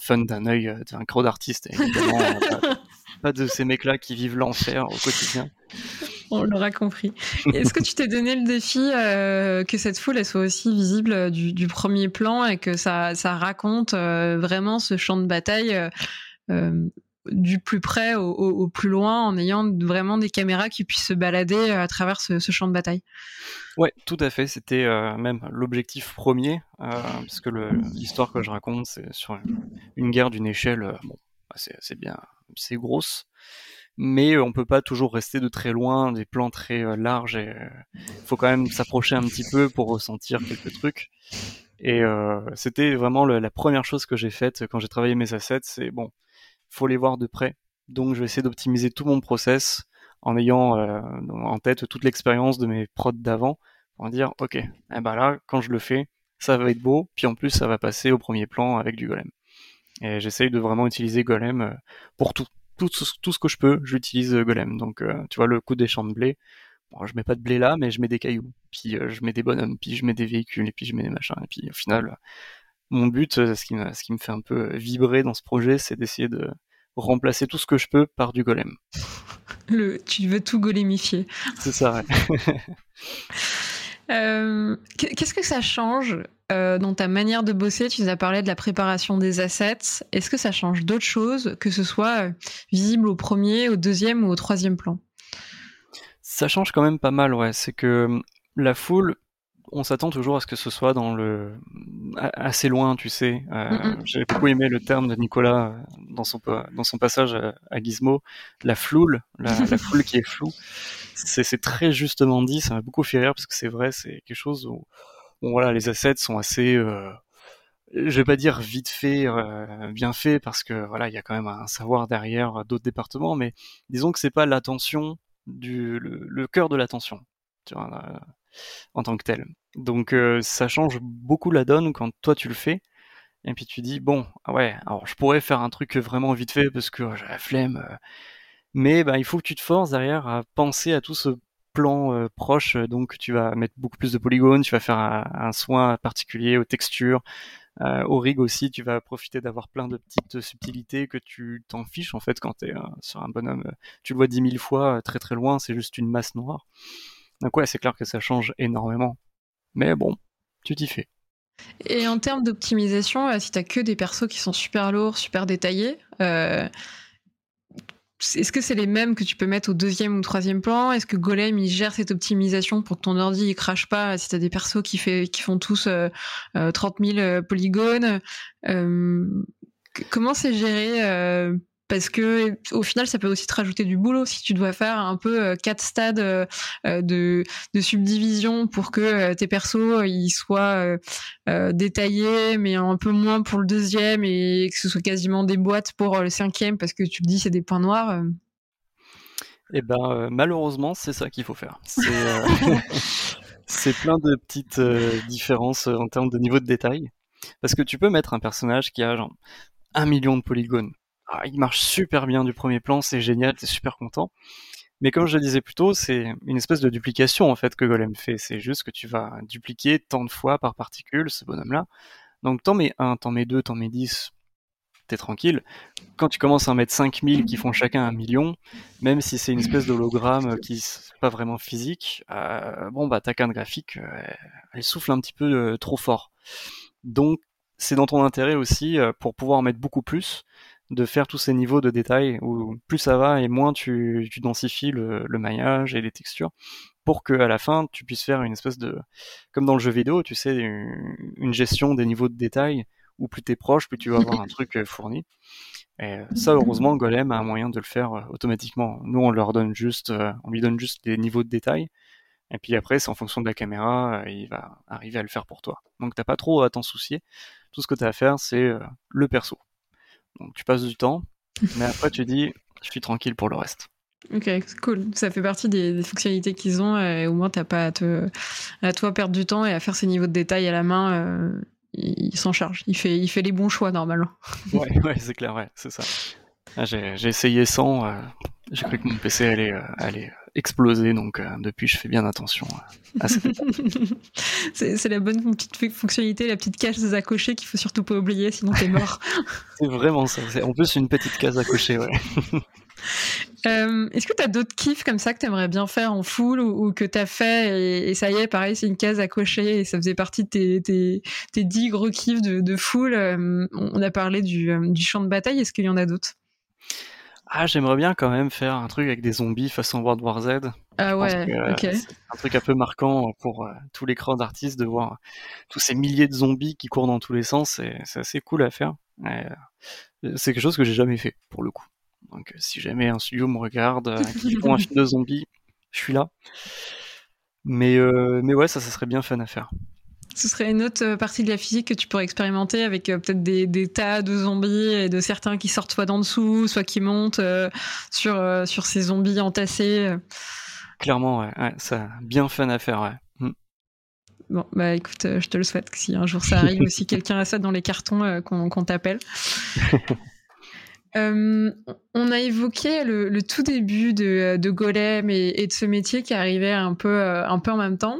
Fun d'un œil d'un crowd d'artiste évidemment [laughs] pas de ces mecs-là qui vivent l'enfer au quotidien. On l'aura compris. Est-ce que tu t'es donné le défi euh, que cette foule elle soit aussi visible euh, du, premier plan et que ça, ça raconte euh, vraiment ce champ de bataille du plus près au, plus loin en ayant vraiment des caméras qui puissent se balader à travers ce, champ de bataille Ouais, tout à fait. C'était même l'objectif premier, parce que l'histoire que je raconte, c'est sur une guerre d'une échelle bon, c'est bien, c'est grosse, mais on peut pas toujours rester de très loin, des plans très euh, larges. Et il euh, faut quand même s'approcher un petit peu pour ressentir quelques trucs. Et euh, c'était vraiment la première chose que j'ai faite quand j'ai travaillé mes assets. C'est bon, faut les voir de près. Donc je vais essayer d'optimiser tout mon process en ayant en tête toute l'expérience de mes prods d'avant pour dire ok, eh ben là quand je le fais, ça va être beau, puis en plus ça va passer au premier plan avec du golem. Et j'essaye de vraiment utiliser Golem euh, pour tout. Tout, tout ce que je peux, j'utilise euh, Golem. Donc, euh, tu vois, le coup des champs de blé, bon, je mets pas de blé là, mais je mets des cailloux. Puis je mets des bonhommes, puis je mets des véhicules, et puis je mets des machins. Et puis au final, mon but, ce qui, me, ce qui me fait un peu vibrer dans ce projet, c'est d'essayer de remplacer tout ce que je peux par du golem. Le, tu veux tout golémifier. C'est ça, ouais. [laughs] Euh, qu'est-ce que ça change euh, dans ta manière de bosser? Tu nous as parlé de la préparation des assets. Est-ce que ça change d'autres choses, que ce soit euh, visible au premier, au deuxième ou au troisième plan? Ça change quand même pas mal, ouais. C'est que hum, la foule, on s'attend toujours à ce que ce soit dans le assez loin, tu sais. Euh, J'ai beaucoup aimé le terme de Nicolas euh, dans son dans son passage à, Gizmo, la floule, la, [laughs] la floule qui est floue. C'est très justement dit, ça m'a beaucoup fait rire parce que c'est vrai, c'est quelque chose où, voilà, les assets sont assez euh, je vais pas dire vite fait, euh, bien fait, parce que voilà, il y a quand même un savoir derrière d'autres départements, mais disons que c'est pas l'attention du le, cœur de l'attention, tu vois, en tant que tel. Donc euh, ça change beaucoup la donne quand toi tu le fais, et puis tu dis bon, ah ouais, alors je pourrais faire un truc vraiment vite fait parce que j'ai la flemme, mais bah, il faut que tu te forces derrière à penser à tout ce plan proche, donc tu vas mettre beaucoup plus de polygones, tu vas faire un soin particulier aux textures, euh, au aussi, tu vas profiter d'avoir plein de petites subtilités que tu t'en fiches en fait quand tu es euh, sur un bonhomme. Tu le vois dix mille fois euh, très très loin, c'est juste une masse noire. Donc ouais, c'est clair que ça change énormément. Mais bon, tu t'y fais. Et en termes d'optimisation, si t'as que des persos qui sont super lourds, super détaillés, est-ce que c'est les mêmes que tu peux mettre au deuxième ou troisième plan? Est-ce que Golem il gère cette optimisation pour que ton ordi il crache pas si tu as des persos qui, font tous 30 euh, 000 euh, polygones euh, Comment c'est géré parce que au final ça peut aussi te rajouter du boulot si tu dois faire un peu euh, quatre stades euh, euh, de, de, subdivision pour que tes persos ils soient détaillés mais un peu moins pour le deuxième et que ce soit quasiment des boîtes pour le cinquième parce que tu te dis c'est des points noirs et eh ben malheureusement c'est ça qu'il faut faire. C'est [laughs] plein de petites différences en termes de niveau de détail. Parce que tu peux mettre un personnage qui a genre un million de polygones ah, il marche super bien du premier plan, c'est génial, t'es super content. Mais comme je le disais plus tôt, c'est une espèce de duplication en fait que Golem fait. C'est juste que tu vas dupliquer tant de fois par particule ce bonhomme-là. Donc t'en mets un, t'en mets deux, t'en mets dix, t'es tranquille. Quand tu commences à en mettre 5000 qui font chacun un million, même si c'est une espèce d'hologramme qui n'est pas vraiment physique, euh, bon bah ta carte graphique, euh, elle souffle un petit peu euh, trop fort. Donc c'est dans ton intérêt aussi, pour pouvoir en mettre beaucoup plus, de faire tous ces niveaux de détail où plus ça va et moins tu, tu densifies le, maillage et les textures pour que à la fin tu puisses faire une espèce de comme dans le jeu vidéo tu sais une, gestion des niveaux de détail où plus t'es proche plus tu vas avoir un [laughs] truc euh, fourni. Et ça heureusement Golem a un moyen de le faire euh, automatiquement. Nous on leur donne juste euh, on lui donne juste des niveaux de détail et puis après c'est en fonction de la caméra il va arriver à le faire pour toi. Donc t'as pas trop à t'en soucier. Tout ce que tu as à faire c'est le perso donc tu passes du temps, mais après tu dis, je suis tranquille pour le reste. Ok, cool. Ça fait partie des, fonctionnalités qu'ils ont et au moins t'as pas à, te, à toi perdre du temps et à faire ces niveaux de détail à la main. Euh, il, s'en charge. Il fait, il fait les bons choix normalement. [laughs] ouais, ouais c'est clair, ouais, c'est ça. Ah, j'ai essayé sans. Euh, j'ai cru que mon PC allait, euh, allait exploser, donc euh, depuis je fais bien attention à ça. [laughs] c'est la bonne petite fonctionnalité, la petite case à cocher qu'il faut surtout pas oublier, sinon t'es mort. [laughs] c'est vraiment ça. En plus une petite case à cocher, ouais. [laughs] Est-ce que tu as d'autres kiffs comme ça que tu aimerais bien faire en full ou, que tu as fait et, ça y est, pareil, c'est une case à cocher et ça faisait partie de tes, tes, tes 10 gros kiffs de, de full On a parlé du, du champ de bataille, est-ce qu'il y en a d'autres? Ah, j'aimerais bien quand même faire un truc avec des zombies façon World War Z. Ah ouais, ok. C'est un truc un peu marquant pour euh, tous les crowds d'artistes de voir tous ces milliers de zombies qui courent dans tous les sens. C'est assez cool à faire. Euh, c'est quelque chose que j'ai jamais fait pour le coup. Donc euh, si jamais un studio me regarde, qui [laughs] font un film de zombies, je suis là. Mais, mais ouais, ça, ça serait bien fun à faire. Ce serait une autre euh, partie de la physique que tu pourrais expérimenter avec euh, peut-être des, tas de zombies et de certains qui sortent soit d'en dessous, soit qui montent euh, sur, sur ces zombies entassés. Clairement, ouais, ouais ça bien fun à faire, ouais. Mm. Bon, bah écoute, je te le souhaite si un jour ça arrive, aussi quelqu'un a ça dans les cartons, qu'on t'appelle. [laughs] on a évoqué le, tout début de, de Golem et, et, de ce métier qui arrivait un peu, un peu en même temps.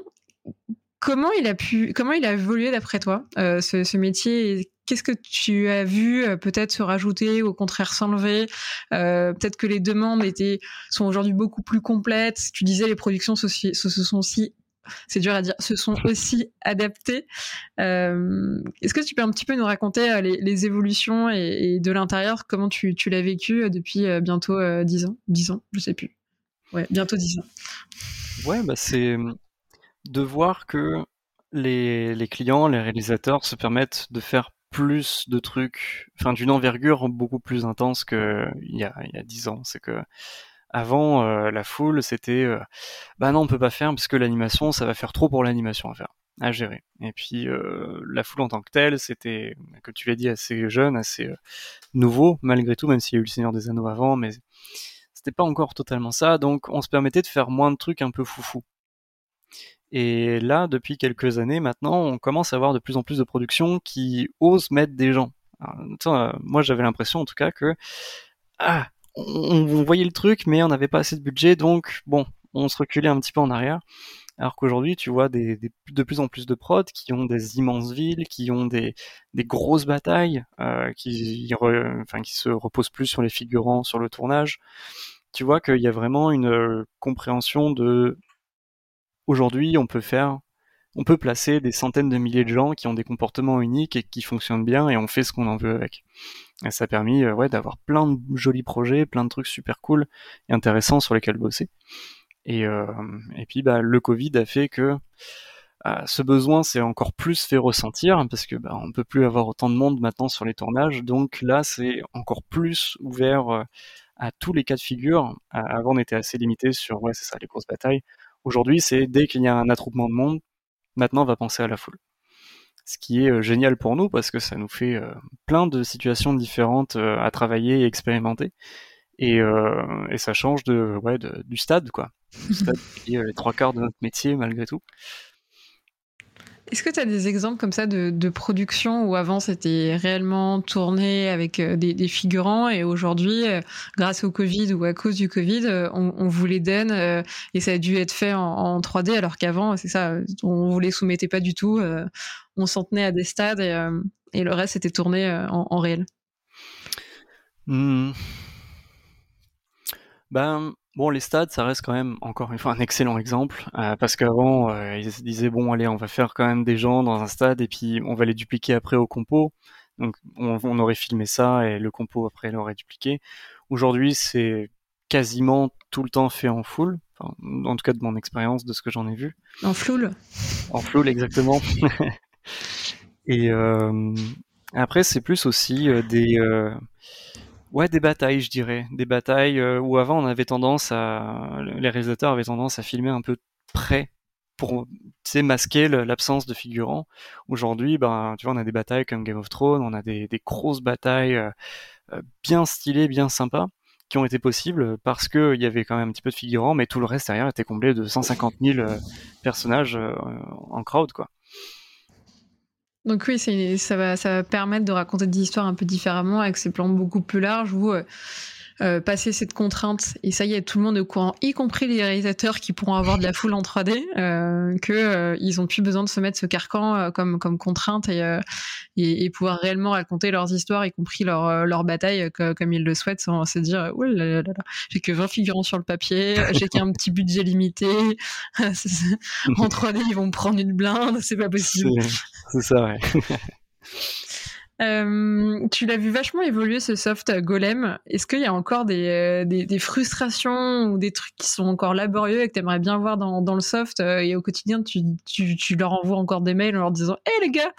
Comment il a pu, comment il a évolué d'après toi euh, ce, métier Qu'est-ce que tu as vu euh, peut-être se rajouter ou au contraire s'enlever euh, Peut-être que les demandes étaient sont aujourd'hui beaucoup plus complètes. Tu disais les productions se, sont aussi c'est dur à dire, se sont [laughs] aussi adaptées. Est-ce que tu peux un petit peu nous raconter les, évolutions et, de l'intérieur, comment tu, l'as vécu depuis bientôt 10 ans 10 ans, je sais plus. Ouais, bientôt 10 ans. Ouais, bah c'est de voir que les, clients, les réalisateurs se permettent de faire plus de trucs, enfin d'une envergure beaucoup plus intense qu'il y a il y a dix ans. C'est que avant euh, la foule, c'était euh, bah non, on peut pas faire parce que l'animation, ça va faire trop pour l'animation à faire, à gérer. Et puis euh, la foule en tant que telle, c'était, comme tu l'as dit, assez jeune, assez nouveau malgré tout, même s'il y a eu le Seigneur des Anneaux avant, mais c'était pas encore totalement ça. Donc on se permettait de faire moins de trucs un peu foufou. Et là, depuis quelques années maintenant, on commence à avoir de plus en plus de productions qui osent mettre des gens. Euh, moi, j'avais l'impression, en tout cas, que ah, on, voyait le truc, mais on n'avait pas assez de budget, donc bon, on se reculait un petit peu en arrière. Alors qu'aujourd'hui, tu vois de plus en plus de prods qui ont des immenses villes, qui ont des, grosses batailles, euh, qui se reposent plus sur les figurants, sur le tournage. Tu vois qu'il y a vraiment une euh, compréhension de aujourd'hui, on peut faire, on peut placer des centaines de milliers de gens qui ont des comportements uniques et qui fonctionnent bien et on fait ce qu'on en veut avec. Et ça a permis, euh, ouais, d'avoir plein de jolis projets, plein de trucs super cool et intéressants sur lesquels bosser. Et, euh, et puis, bah, le Covid a fait que euh, ce besoin s'est encore plus fait ressentir parce que bah, on peut plus avoir autant de monde maintenant sur les tournages. Donc là, c'est encore plus ouvert à tous les cas de figure. avant, on était assez limité sur, ouais, c'est ça, les grosses batailles. Aujourd'hui, c'est dès qu'il y a un attroupement de monde, maintenant on va penser à la foule. Ce qui est euh, génial pour nous parce que ça nous fait euh, plein de situations différentes euh, à travailler et expérimenter. Et, et ça change de, ouais, du stade, quoi. [laughs] Du stade qui est les trois quarts de notre métier malgré tout. Est-ce que tu as des exemples comme ça de, production où avant c'était réellement tourné avec euh, des, figurants et aujourd'hui, euh, grâce au Covid ou à cause du Covid, euh, on, vous les donne et ça a dû être fait en, 3D alors qu'avant, c'est ça, on vous les soumettait pas du tout, on s'en tenait à des stades et, le reste était tourné en, réel. Mmh. Bon, les stades, ça reste quand même encore une fois un excellent exemple euh, parce qu'avant euh, ils se disaient bon allez on va faire quand même des gens dans un stade et puis on va les dupliquer après au compo. Donc on, aurait filmé ça et le compo après l'aurait dupliqué. Aujourd'hui c'est quasiment tout le temps fait en full, en tout cas de mon expérience, de ce que j'en ai vu. En floule. En floule exactement. [laughs] et euh, après c'est plus aussi des Ouais, des batailles, je dirais. Des batailles euh, où avant on avait tendance à. Les réalisateurs avaient tendance à filmer un peu près pour masquer l'absence de figurants. Aujourd'hui, ben, tu vois, on a des batailles comme Game of Thrones, on a des, grosses batailles euh, euh, bien stylées, bien sympas, qui ont été possibles parce qu'il y avait quand même un petit peu de figurants, mais tout le reste derrière était comblé de 150 000 personnages en crowd, quoi. Donc oui, ça va, ça va permettre de raconter des histoires un peu différemment avec ces plans beaucoup plus larges où euh, passer cette contrainte, et ça y est, tout le monde est au courant, y compris les réalisateurs qui pourront avoir de la foule en 3D, euh, que euh, ils ont plus besoin de se mettre ce carcan euh, comme comme contrainte et, et, pouvoir réellement raconter leurs histoires, y compris leur leur bataille comme ils le souhaitent, sans se dire oh là là, j'ai que 20 figurants sur le papier, j'ai qu'un petit budget limité, [laughs] en 3D ils vont me prendre une blinde, c'est pas possible. C'est ça, ouais. [laughs] Euh, tu l'as vu vachement évoluer ce soft Golem. Est-ce qu'il y a encore des, euh, des, des, frustrations ou des trucs qui sont encore laborieux et que tu aimerais bien voir dans, dans le soft euh, et au quotidien tu, tu, tu, leur envoies encore des mails en leur disant Hé hey, les gars,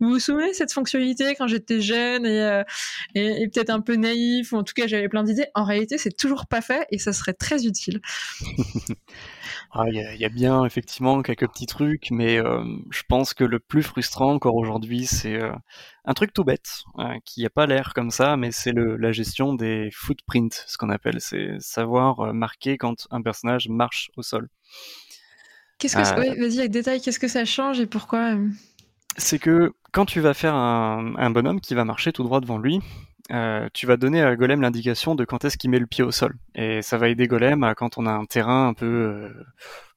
vous vous souvenez de cette fonctionnalité quand j'étais jeune et, et, et peut-être un peu naïf ou en tout cas j'avais plein d'idées. En réalité, c'est toujours pas fait et ça serait très utile. [laughs] Ah, il y, a, bien effectivement quelques petits trucs, mais euh, je pense que le plus frustrant encore aujourd'hui, c'est euh, un truc tout bête, euh, qui n'a pas l'air comme ça, mais c'est la gestion des footprints, ce qu'on appelle, c'est savoir marquer quand un personnage marche au sol. Qu'est-ce que vas-y avec détail, qu'est-ce que ça change et pourquoi C'est que quand tu vas faire un, un bonhomme qui va marcher tout droit devant lui, euh, tu vas donner à Golem l'indication de quand est-ce qu'il met le pied au sol. Et ça va aider Golem à, quand on a un terrain un peu, euh,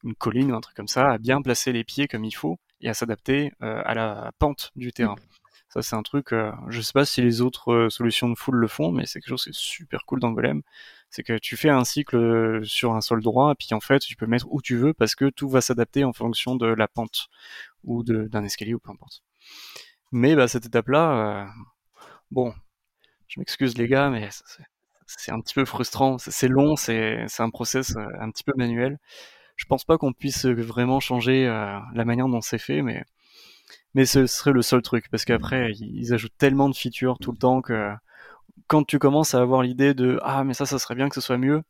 une colline ou un truc comme ça, à bien placer les pieds comme il faut et à s'adapter euh, à la pente du terrain. Ça, c'est un truc, je sais pas si les autres solutions de full le font, mais c'est quelque chose qui est super cool dans Golem. C'est que tu fais un cycle sur un sol droit, et puis en fait, tu peux mettre où tu veux parce que tout va s'adapter en fonction de la pente ou d'un escalier ou peu importe. Mais bah, cette étape-là, bon, je m'excuse les gars, mais c'est un petit peu frustrant. C'est long, c'est un process euh, un petit peu manuel. Je pense pas qu'on puisse vraiment changer euh, la manière dont c'est fait, mais Mais ce serait le seul truc, parce qu'après, ils ajoutent tellement de features tout le temps que quand tu commences à avoir l'idée de ah mais ça ça serait bien que ce soit mieux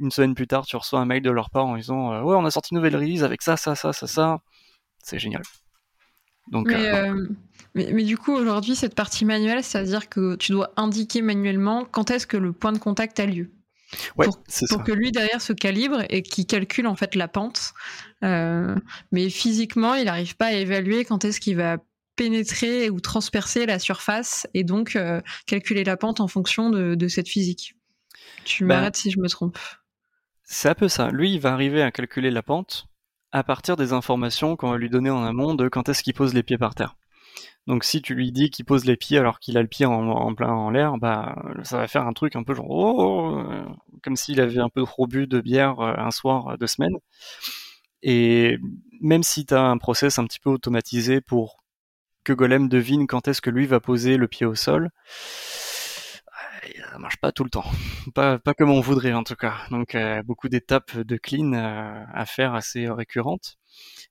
une semaine plus tard tu reçois un mail de leur part en disant euh, ouais on a sorti une nouvelle release avec ça ça ça ça ça c'est génial donc mais, euh, euh, mais, mais, du coup aujourd'hui cette partie manuelle c'est à dire que tu dois indiquer manuellement quand est-ce que le point de contact a lieu ouais, pour, pour que lui derrière se calibre et qu'il calcule en fait la pente mais physiquement il n'arrive pas à évaluer quand est-ce qu'il va pénétrer ou transpercer la surface et donc euh, calculer la pente en fonction de, cette physique. Tu bah, m'arrêtes si je me trompe. C'est un peu ça. Lui, il va arriver à calculer la pente à partir des informations qu'on va lui donner en amont de quand est-ce qu'il pose les pieds par terre. Donc si tu lui dis qu'il pose les pieds alors qu'il a le pied en, plein en l'air, bah ça va faire un truc un peu genre oh, comme s'il avait un peu trop bu de bière euh, un soir de semaine. Et même si tu un process un petit peu automatisé pour que Golem devine quand est-ce que lui va poser le pied au sol. Ça marche pas tout le temps, [laughs] pas, comme on voudrait en tout cas. Donc euh, beaucoup d'étapes de clean euh, à faire assez récurrentes,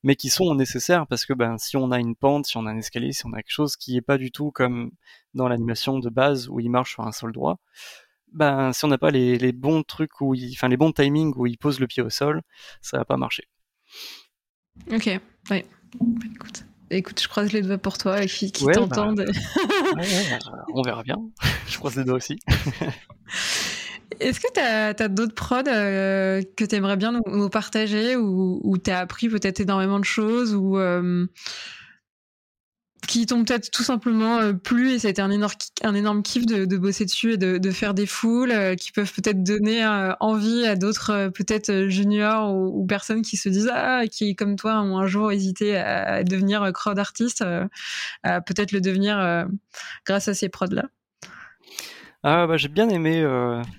mais qui sont nécessaires parce que ben si on a une pente, si on a un escalier, si on a quelque chose qui est pas du tout comme dans l'animation de base où il marche sur un sol droit, ben si on n'a pas les, bons trucs où il, enfin les bons timings où il pose le pied au sol, ça va pas marcher. Ok, ouais. Écoute. Écoute, je croise les doigts pour toi et qui, qui t'entendent. [laughs] Bah, on verra bien. [laughs] je croise les doigts aussi. [laughs] Est-ce que tu as, d'autres prods euh, que tu aimerais bien nous, partager ou, tu as appris peut-être énormément de choses ou euh, qui t'ont peut-être tout simplement euh, plu et ça a été un énorme, un énorme kiff de, bosser dessus et de, faire des foules euh, qui peuvent peut-être donner euh, envie à d'autres peut-être juniors ou, personnes qui se disent ah qui comme toi ont un jour hésité à, devenir crowd artiste à peut-être le devenir grâce à ces prods là. Ah bah j'ai bien aimé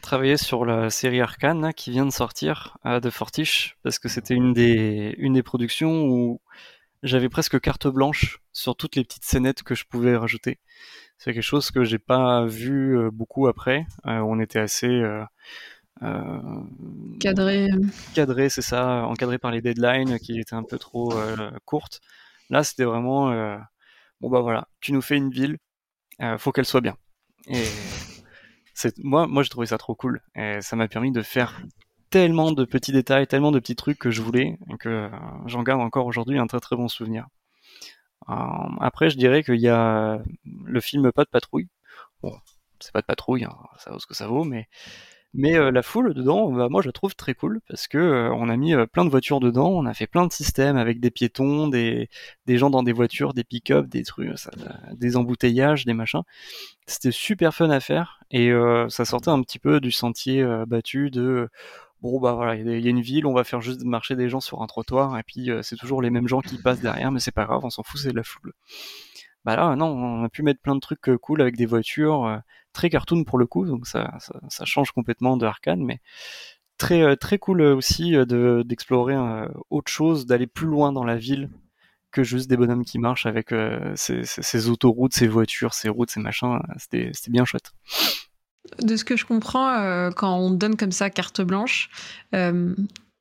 travailler sur la série Arcane qui vient de sortir de Fortiche parce que c'était une des une des productions où j'avais presque carte blanche sur toutes les petites scénettes que je pouvais rajouter. C'est quelque chose que j'ai pas vu euh, beaucoup après. Euh, on était assez euh, cadré. Cadré, c'est ça, encadré par les deadlines qui étaient un peu trop courtes. Là, c'était vraiment bon bah voilà, tu nous fais une ville, faut qu'elle soit bien. Et moi, moi j'ai trouvé ça trop cool et ça m'a permis de faire tellement de petits détails, tellement de petits trucs que je voulais, que euh, j'en garde encore aujourd'hui un très très bon souvenir. Euh, après, je dirais qu'il y a le film Pas de patrouille. Bon, c'est pas de patrouille, hein, ça vaut ce que ça vaut, mais mais euh, la foule dedans, bah, moi je la trouve très cool parce que on a mis plein de voitures dedans, on a fait plein de systèmes avec des piétons, des, des gens dans des voitures, des pick-up, des trucs, des embouteillages, des machins. C'était super fun à faire et ça sortait un petit peu du sentier battu de bon bah voilà, il y, a une ville, on va faire juste marcher des gens sur un trottoir et puis euh, c'est toujours les mêmes gens qui passent derrière, mais c'est pas grave, on s'en fout, c'est de la foule. Bah là, non, on a pu mettre plein de trucs euh, cool avec des voitures, euh, très cartoon pour le coup, donc ça, ça, change complètement de Arkane, mais très très cool aussi de d'explorer autre chose, d'aller plus loin dans la ville que juste des bonhommes qui marchent avec ces, ces, autoroutes, ces voitures, ces routes, ces machins. C'était bien chouette. De ce que je comprends, euh, quand on donne comme ça carte blanche, euh,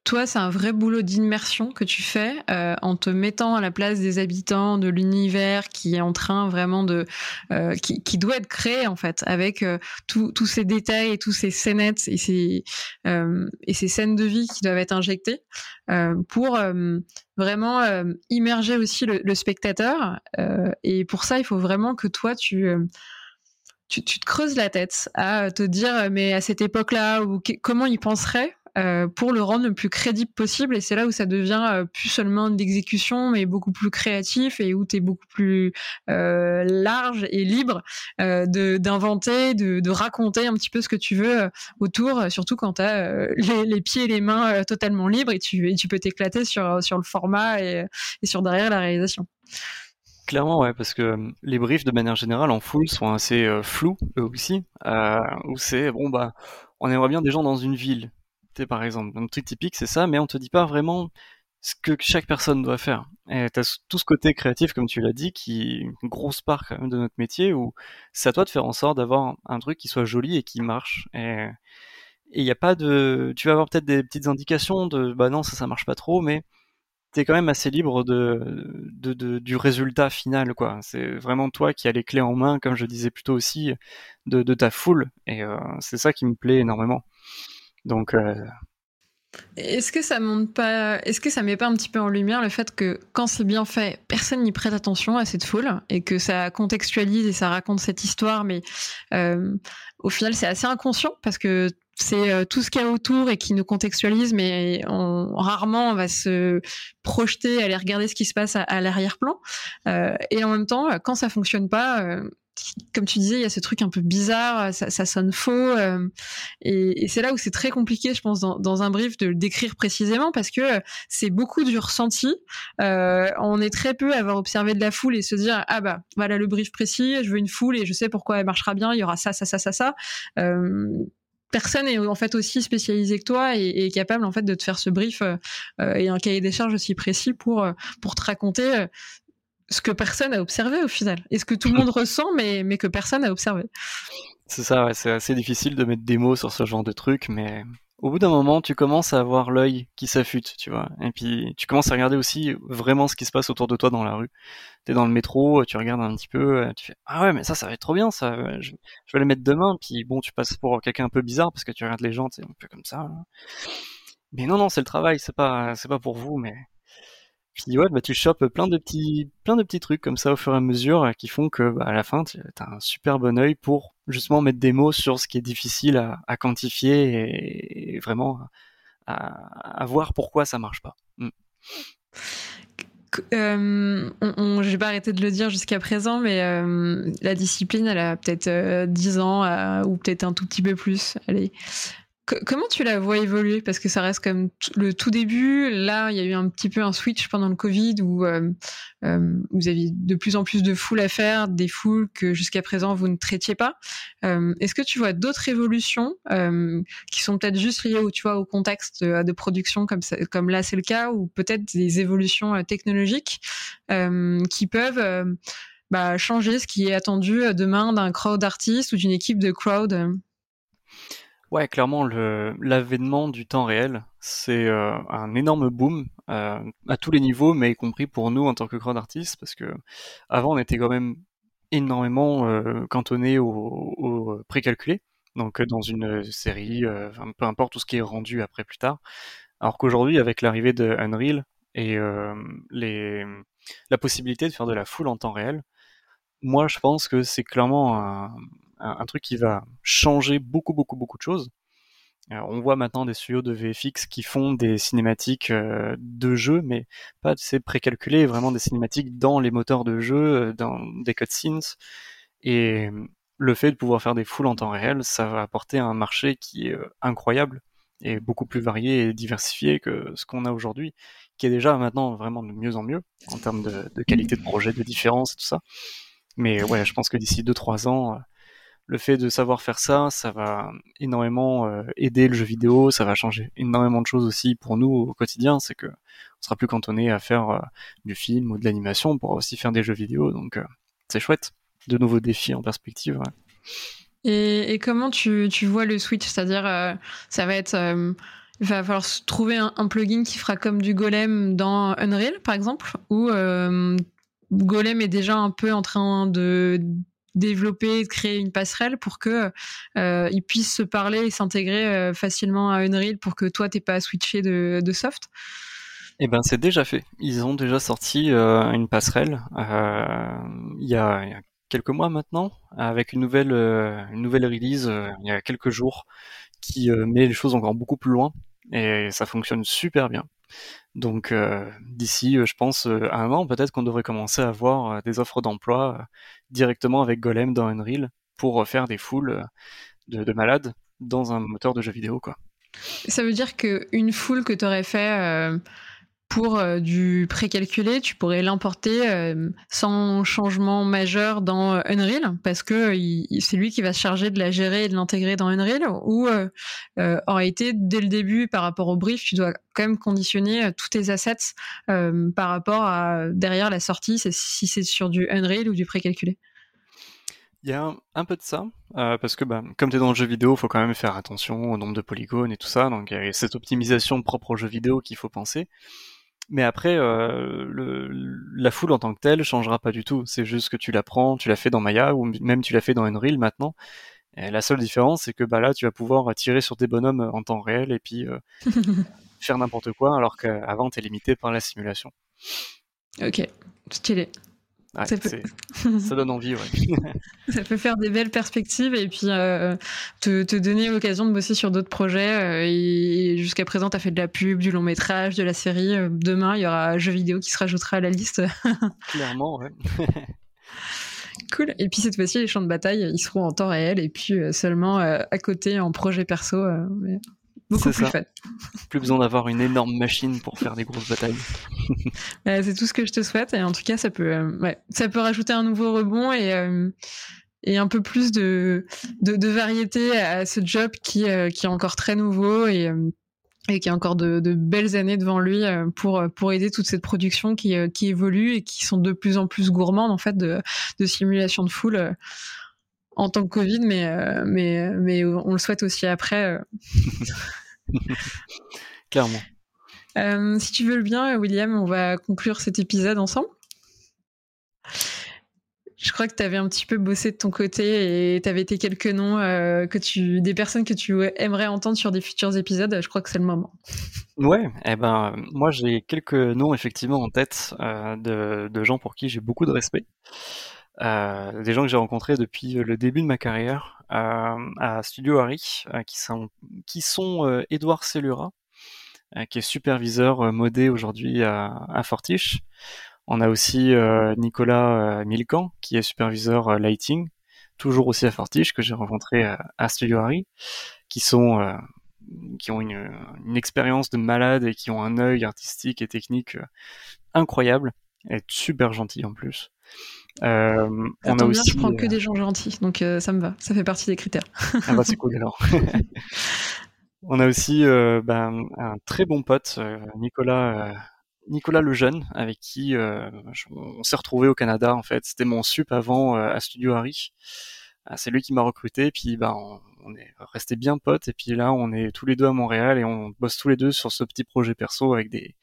toi, c'est un vrai boulot d'immersion que tu fais euh, en te mettant à la place des habitants de l'univers qui est en train vraiment de, qui, doit être créé en fait, avec tous ces détails et tous ces scénettes et ces et ces scènes de vie qui doivent être injectées pour vraiment immerger aussi le, le spectateur. et pour ça, il faut vraiment que toi, tu tu, te creuses la tête à te dire, mais à cette époque-là, comment il penserait euh, pour le rendre le plus crédible possible. Et c'est là où ça devient euh, plus seulement de l'exécution, mais beaucoup plus créatif et où tu es beaucoup plus euh, large et libre d'inventer, de, raconter un petit peu ce que tu veux autour, surtout quand tu as les, pieds et les mains totalement libres et tu, tu peux t'éclater sur, sur le format et, et sur derrière la réalisation. Clairement, ouais, parce que euh, les briefs de manière générale en full sont assez euh, flous eux aussi. Euh, où c'est bon bah, on aimerait bien des gens dans une ville, par exemple. Un truc typique, c'est ça, mais on te dit pas vraiment ce que chaque personne doit faire. Et t'as tout ce côté créatif, comme tu l'as dit, qui est une grosse part quand même de notre métier, où c'est à toi de faire en sorte d'avoir un truc qui soit joli et qui marche. Et il n'y a pas de, tu vas avoir peut-être des petites indications de, bah non, ça, ça marche pas trop, mais quand même assez libre de, du résultat final, quoi. C'est vraiment toi qui as les clés en main, comme je disais plutôt aussi, de, de ta foule. Et euh, c'est ça qui me plaît énormément. Donc, euh, est-ce que ça monte pas Est-ce que ça met pas un petit peu en lumière le fait que quand c'est bien fait, personne n'y prête attention à cette foule et que ça contextualise et ça raconte cette histoire, mais euh, au final c'est assez inconscient parce que c'est euh, tout ce qu'il y a autour et qui nous contextualise, mais on, rarement on va se projeter, aller regarder ce qui se passe à, l'arrière-plan. Euh, et en même temps, quand ça fonctionne pas, euh, comme tu disais, il y a ce truc un peu bizarre, ça, ça sonne faux, euh, et, et c'est là où c'est très compliqué, je pense, dans, dans, un brief de le décrire précisément parce que c'est beaucoup du ressenti. Euh, on est très peu à avoir observé de la foule et se dire ah bah voilà le brief précis, je veux une foule et je sais pourquoi elle marchera bien, il y aura ça, ça, ça, ça, ça. Euh, personne est en fait aussi spécialisé que toi et, et, capable en fait de te faire ce brief euh, et un cahier des charges aussi précis pour pour te raconter ce que personne a observé au final. Et ce que tout le monde [laughs] ressent, mais, mais que personne n'a observé. C'est ça, ouais, c'est assez difficile de mettre des mots sur ce genre de truc, mais au bout d'un moment, tu commences à avoir l'œil qui s'affûte, tu vois. Et puis, tu commences à regarder aussi vraiment ce qui se passe autour de toi dans la rue. T'es dans le métro, tu regardes un petit peu, tu fais ah ouais, mais ça, ça va être trop bien, ça. Je, vais le mettre demain. Puis bon, tu passes pour quelqu'un un peu bizarre parce que tu regardes les gens, c'est un peu comme ça. Mais non, non, c'est le travail, c'est pas, c'est pas pour vous, mais puis ouais, bah tu chopes plein de petits, plein de petits trucs comme ça au fur et à mesure qui font que bah, à la fin tu as un super bon œil pour justement mettre des mots sur ce qui est difficile à, quantifier et, vraiment à, voir pourquoi ça marche pas. Mm. Euh, j'ai pas arrêté de le dire jusqu'à présent, mais euh, la discipline, elle a peut-être euh, 10 ans euh, ou peut-être un tout petit peu plus. Allez, comment tu la vois évoluer? Parce que ça reste comme le tout début. Là, il y a eu un petit peu un switch pendant le Covid où euh, euh, vous aviez de plus en plus de foules à faire, des foules que jusqu'à présent vous ne traitiez pas. Euh, est-ce que tu vois d'autres évolutions qui sont peut-être juste liées au, tu au contexte de, production comme là c'est le cas, ou peut-être des évolutions technologiques qui peuvent bah, changer ce qui est attendu demain d'un crowd artiste ou d'une équipe de crowd Ouais, clairement, l'avènement du temps réel, c'est euh, un énorme boom euh, à tous les niveaux, mais y compris pour nous en tant que crowd artistes, parce que avant on était quand même énormément euh, cantonné au, au précalculé, donc dans une série, peu importe tout ce qui est rendu après plus tard. Alors qu'aujourd'hui, avec l'arrivée de Unreal et les, la possibilité de faire de la foule en temps réel, moi je pense que c'est clairement un, un, truc qui va changer beaucoup, beaucoup, beaucoup de choses. on voit maintenant des studios de VFX qui font des cinématiques euh, de jeu, mais pas c'est précalculé, vraiment des cinématiques dans les moteurs de jeu, euh, dans des cutscenes. Et le fait de pouvoir faire des foules en temps réel, ça va apporter un marché qui est euh, incroyable et beaucoup plus varié et diversifié que ce qu'on a aujourd'hui, qui est déjà maintenant vraiment de mieux en mieux en termes de, de qualité de projet, de différence et tout ça. Mais ouais, je pense que d'ici 2-3 ans, le fait de savoir faire ça, ça va énormément euh, aider le jeu vidéo, ça va changer énormément de choses aussi pour nous au quotidien, c'est que on sera plus cantonné à faire euh, du film ou de l'animation, on pourra aussi faire des jeux vidéo, donc euh, c'est chouette, de nouveaux défis en perspective. Et, comment tu, tu, vois le switch, c'est-à-dire ça va être il va falloir trouver un, un, plugin qui fera comme du Golem dans Unreal, par exemple, ou Golem est déjà un peu en train de développer, créer une passerelle pour que euh, ils puissent se parler et s'intégrer euh, facilement à Unreal pour que toi t'aies pas à switcher de, soft Eh ben c'est déjà fait. Ils ont déjà sorti euh, une passerelle il y, a, quelques mois maintenant avec une nouvelle une nouvelle release il y a quelques jours qui met les choses encore beaucoup plus loin et ça fonctionne super bien. Donc euh, d'ici, euh, je pense, euh, un an, peut-être qu'on devrait commencer à avoir des offres d'emploi directement avec Golem dans Unreal pour faire des foules de, de, malades dans un moteur de jeu vidéo. Quoi. Ça veut dire qu'une foule que tu aurais fait pour euh, du précalculé, tu pourrais l'importer euh, sans changement majeur dans euh, Unreal, parce que c'est lui qui va se charger de la gérer et de l'intégrer dans Unreal, ou en réalité, dès le début, par rapport au brief, tu dois quand même conditionner tous tes assets par rapport à derrière la sortie, si c'est sur du Unreal ou du précalculé. Il y a un, peu de ça, euh, parce que bah, comme tu es dans le jeu vidéo, il faut quand même faire attention au nombre de polygones et tout ça, donc il y a cette optimisation propre au jeu vidéo qu'il faut penser. Mais après, euh, le, la foule en tant que telle changera pas du tout. C'est juste que tu la prends, tu la fais dans Maya ou même tu la fais dans Unreal maintenant. Et la seule différence, c'est que bah là, tu vas pouvoir tirer sur des bonhommes en temps réel et puis euh, [laughs] faire n'importe quoi, alors qu'avant, tu es limité par la simulation. Ok, stylé ça, [laughs] ça, donne envie, ouais. [laughs] ça peut faire des belles perspectives et puis euh, te, te, donner l'occasion de bosser sur d'autres projets. Euh, et jusqu'à présent, tu as fait de la pub, du long métrage, de la série. Euh, demain, il y aura un jeu vidéo qui se rajoutera à la liste. [laughs] Clairement, ouais. cool. Et puis cette fois-ci, les champs de bataille, ils seront en temps réel et puis seulement à côté en projet perso. Mais beaucoup plus fun. Plus besoin d'avoir une énorme machine pour faire des grosses batailles. [laughs] c'est tout ce que je te souhaite et en tout cas ça peut, euh, ouais, ça peut rajouter un nouveau rebond et euh, et un peu plus de, de, de variété à ce job qui euh, qui est encore très nouveau et et qui a encore de, de, belles années devant lui pour pour aider toute cette production qui qui évolue et qui sont de plus en plus gourmandes en fait de de simulation de foule en tant que Covid, mais, euh, mais, mais on le souhaite aussi après. Euh. [laughs] Clairement. Euh, si tu veux le bien, William, on va conclure cet épisode ensemble. Je crois que tu avais un petit peu bossé de ton côté et tu avais été quelques noms que tu, des personnes que tu aimerais entendre sur des futurs épisodes. Je crois que c'est le moment. Ouais, eh ben, moi j'ai quelques noms effectivement en tête de, de, gens pour qui j'ai beaucoup de respect. Euh, des gens que j'ai rencontrés depuis le début de ma carrière euh, à Studio Harry, euh, qui sont, qui Edouard Cellura, qui est superviseur modé aujourd'hui à, à, Fortiche. On a aussi Nicolas Milcan, qui est superviseur lighting, toujours aussi à Fortiche, que j'ai rencontré à Studio Harry, qui sont qui ont une, une expérience de malade et qui ont un œil artistique et technique incroyable et super gentil en plus. Euh, on a aussi, je prends que euh, des gens gentils, donc euh, ça me va. Ça fait partie des critères. ah bah c'est cool alors. [laughs] [laughs] on a aussi ben, un très bon pote, Nicolas. Nicolas le jeune, avec qui on s'est retrouvé au Canada en fait. C'était mon sup avant à Studio Harry. c'est lui qui m'a recruté, puis ben on, est resté bien potes, et puis là on est tous les deux à Montréal et on bosse tous les deux sur ce petit projet perso avec des,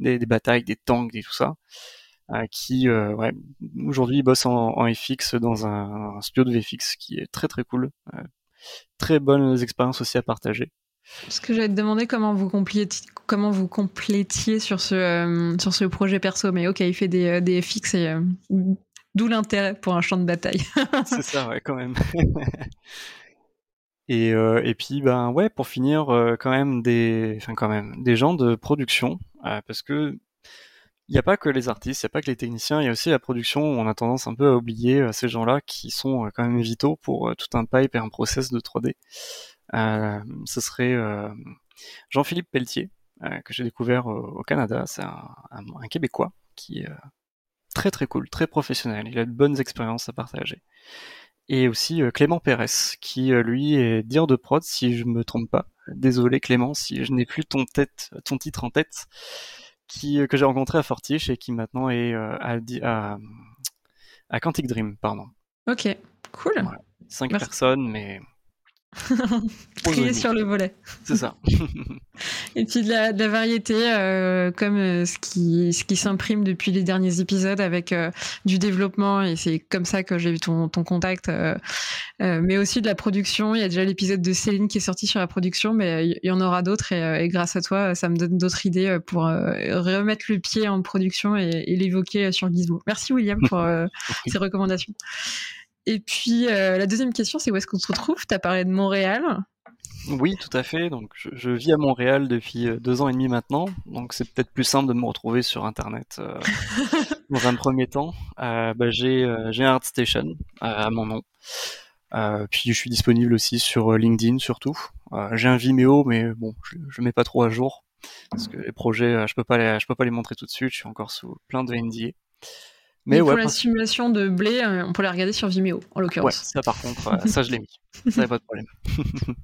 des, des batailles, des tanks et tout ça. Euh, qui euh, ouais, aujourd'hui bosse en, en, FX dans un, un, studio de VFX qui est très très cool. Euh, très bonnes expériences aussi à partager. Ce que j'allais te demander comment vous complétiez, comment vous complétiez sur ce sur ce projet perso, mais ok, il fait des, des FX et d'où l'intérêt pour un champ de bataille. [laughs] C'est ça, ouais, quand même. [laughs] et, euh, et puis ben ouais, pour finir, euh, quand même des, enfin quand même des gens de production, euh, parce que il n'y a pas que les artistes, il n'y a pas que les techniciens, il y a aussi la production. On a tendance un peu à oublier euh, ces gens-là qui sont euh, quand même vitaux pour euh, tout un pipe et un process de 3D. Euh, ce serait Jean-Philippe Pelletier, que j'ai découvert au, Canada. C'est un, un, Québécois qui est très très cool, très professionnel. Il a de bonnes expériences à partager. Et aussi Clément Pérez, qui lui est dire de prod, si je me trompe pas. Désolé Clément, si je n'ai plus ton, tête, ton titre en tête qui, euh, que j'ai rencontré à Fortiche et qui maintenant est euh, à, à, à Quantic Dream, pardon. Ok, cool. Cinq personnes, mais [laughs] Trier sur le volet. C'est ça. [laughs] et puis de la, de la variété, euh, comme euh, ce qui, ce qui s'imprime depuis les derniers épisodes avec euh, du développement, et c'est comme ça que j'ai eu ton, ton contact, mais aussi de la production. Il y a déjà l'épisode de Céline qui est sorti sur la production, mais il y en aura d'autres, et, et, grâce à toi, ça me donne d'autres idées pour remettre le pied en production et, et l'évoquer sur Gizmo. Merci William pour [laughs] ces recommandations. Et puis, la deuxième question, c'est où est-ce qu'on se retrouve? Tu as parlé de Montréal. Oui, tout à fait. Donc, je, je, vis à Montréal depuis euh, deux ans et demi maintenant. Donc, c'est peut-être plus simple de me retrouver sur Internet euh, [laughs] dans un premier temps. Euh, bah, j'ai euh, j'ai un ArtStation à mon nom. puis, je suis disponible aussi sur LinkedIn surtout. j'ai un Vimeo, mais bon, je, je mets pas trop à jour parce que les projets, je peux pas les, je peux pas les montrer tout de suite. Je suis encore sous plein de NDA. Mais, pour la simulation de blé, euh, on peut la regarder sur Vimeo, en l'occurrence. Ouais, ça par contre, euh, ça je l'ai mis. Ça n'a pas de problème. [laughs]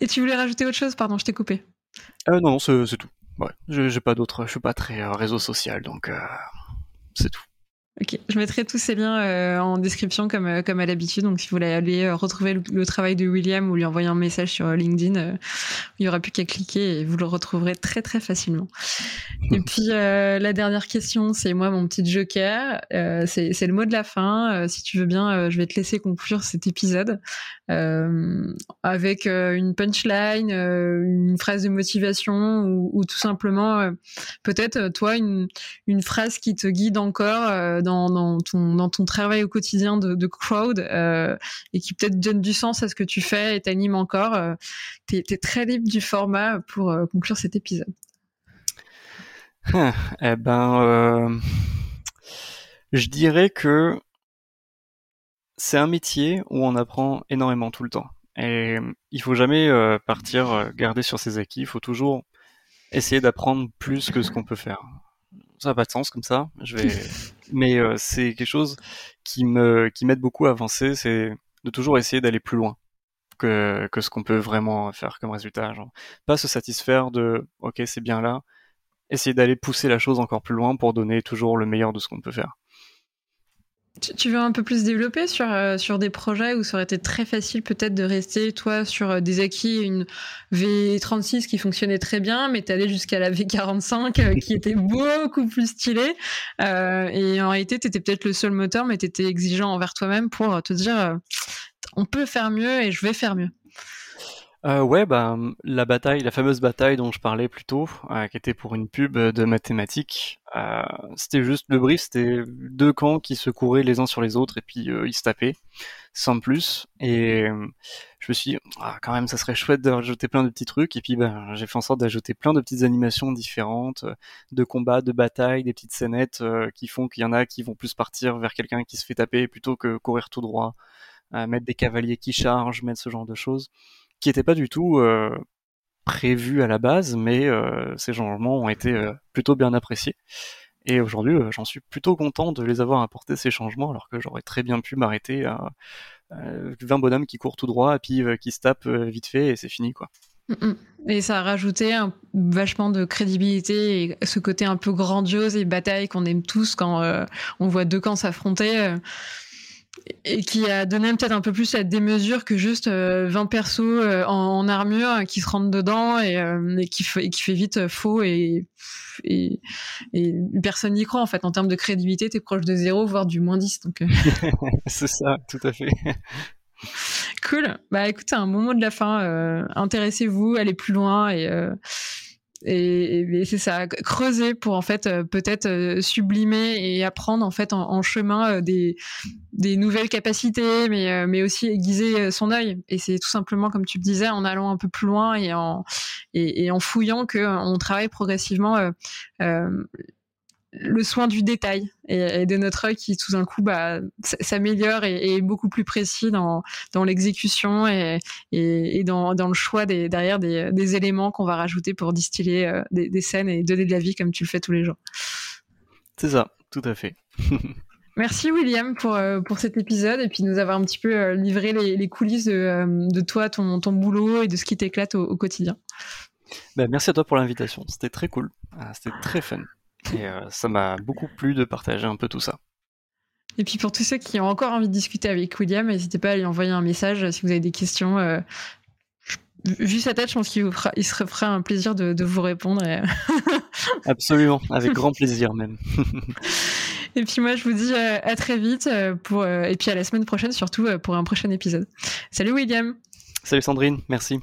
Et tu voulais rajouter autre chose? Pardon, je t'ai coupé. Euh, non, c'est tout. Ouais, j'ai pas d'autres. Je suis pas très réseau social, donc c'est tout. Ok, je mettrai tous ces liens euh, en description comme, euh, comme à l'habitude. Donc, si vous voulez aller euh, retrouver le, travail de William ou lui envoyer un message sur LinkedIn, il n'y aura plus qu'à cliquer et vous le retrouverez très très facilement. [laughs] Et puis, la dernière question, c'est moi mon petit joker. c'est le mot de la fin. si tu veux bien, je vais te laisser conclure cet épisode avec une punchline, une phrase de motivation ou, ou tout simplement, peut-être toi, une, phrase qui te guide encore dans, ton, travail au quotidien de, crowd euh, et qui peut-être donne du sens à ce que tu fais et t'anime encore. Euh, tu es, très libre du format pour euh, conclure cet épisode. eh ben, je dirais que c'est un métier où on apprend énormément tout le temps. Et il faut jamais partir garder sur ses acquis. Il faut toujours essayer d'apprendre plus que ce qu'on peut faire ça n'a pas de sens comme ça. Je vais, [laughs] mais euh, c'est quelque chose qui me qui m'aide beaucoup à avancer, c'est de toujours essayer d'aller plus loin que que ce qu'on peut vraiment faire comme résultat. Genre, pas se satisfaire de ok c'est bien là, essayer d'aller pousser la chose encore plus loin pour donner toujours le meilleur de ce qu'on peut faire. Tu veux un peu plus développer sur, euh, sur des projets où ça aurait été très facile peut-être de rester, toi, sur euh, des acquis, une V36 qui fonctionnait très bien, mais tu allais jusqu'à la V45 euh, qui était [laughs] beaucoup plus stylée. et en réalité, tu étais peut-être le seul moteur, mais tu étais exigeant envers toi-même pour te dire on peut faire mieux et je vais faire mieux. Euh, ouais, bah, la bataille, la fameuse bataille dont je parlais plus tôt, euh, qui était pour une pub de mathématiques, euh, c'était juste le brief, c'était deux camps qui se couraient les uns sur les autres et puis euh, ils se tapaient, sans plus. Et je me suis dit, ah, quand même, ça serait chouette d'ajouter plein de petits trucs. Et puis, ben, j'ai fait en sorte d'ajouter plein de petites animations différentes, de combats, de batailles, des petites scénettes qui font qu'il y en a qui vont plus partir vers quelqu'un qui se fait taper plutôt que courir tout droit, mettre des cavaliers qui chargent, mettre ce genre de choses qui n'était pas du tout euh, prévu à la base, mais euh, ces changements ont été euh, plutôt bien appréciés. Et aujourd'hui, j'en suis plutôt content de les avoir apportés ces changements, alors que j'aurais très bien pu m'arrêter à 20 bonhommes qui courent tout droit et puis qui se tapent vite fait et c'est fini quoi. Mm, mm. Et ça a rajouté un, vachement de crédibilité et ce côté un peu grandiose et bataille qu'on aime tous quand on voit deux camps s'affronter et qui a donné peut-être un peu plus à des mesures que juste 20 euh, persos euh, en, armure qui se rentrent dedans et, euh, qui, fait, qui fait vite faux et, et, personne n'y croit en fait. En termes de crédibilité t'es proche de zéro voire du moins 10 donc [laughs] c'est ça tout à fait. Cool. Bah écoutez un moment de la fin intéressez-vous allez plus loin et et, c'est ça creuser pour en fait euh, peut-être euh, sublimer et apprendre en fait en, chemin euh, des, nouvelles capacités mais mais aussi aiguiser son œil. Et c'est tout simplement comme tu le disais en allant un peu plus loin et en et, et en fouillant que on travaille progressivement le soin du détail et, de notre œil qui tout d'un coup bah, s'améliore et, est beaucoup plus précis dans, dans l'exécution et, et, dans, dans le choix des, derrière des, des éléments qu'on va rajouter pour distiller euh, des, des, scènes et donner de la vie comme tu le fais tous les jours. C'est ça, tout à fait. [laughs] Merci William pour, euh, pour cet épisode et puis nous avoir un petit peu euh, livré les, les coulisses de, de, toi, ton, ton boulot et de ce qui t'éclate au, quotidien. Ben, merci à toi pour l'invitation, c'était très cool, ah, c'était très fun. Et euh, ça m'a beaucoup plu de partager un peu tout ça. Et puis pour tous ceux qui ont encore envie de discuter avec William, n'hésitez pas à lui envoyer un message si vous avez des questions. Euh, vu sa tête, je pense qu'il vous fera, il se fera un plaisir de, vous répondre. [laughs] Absolument, avec grand plaisir même. [laughs] et puis moi, je vous dis euh, à très vite pour, et puis à la semaine prochaine surtout pour un prochain épisode. Salut William. Salut Sandrine, merci.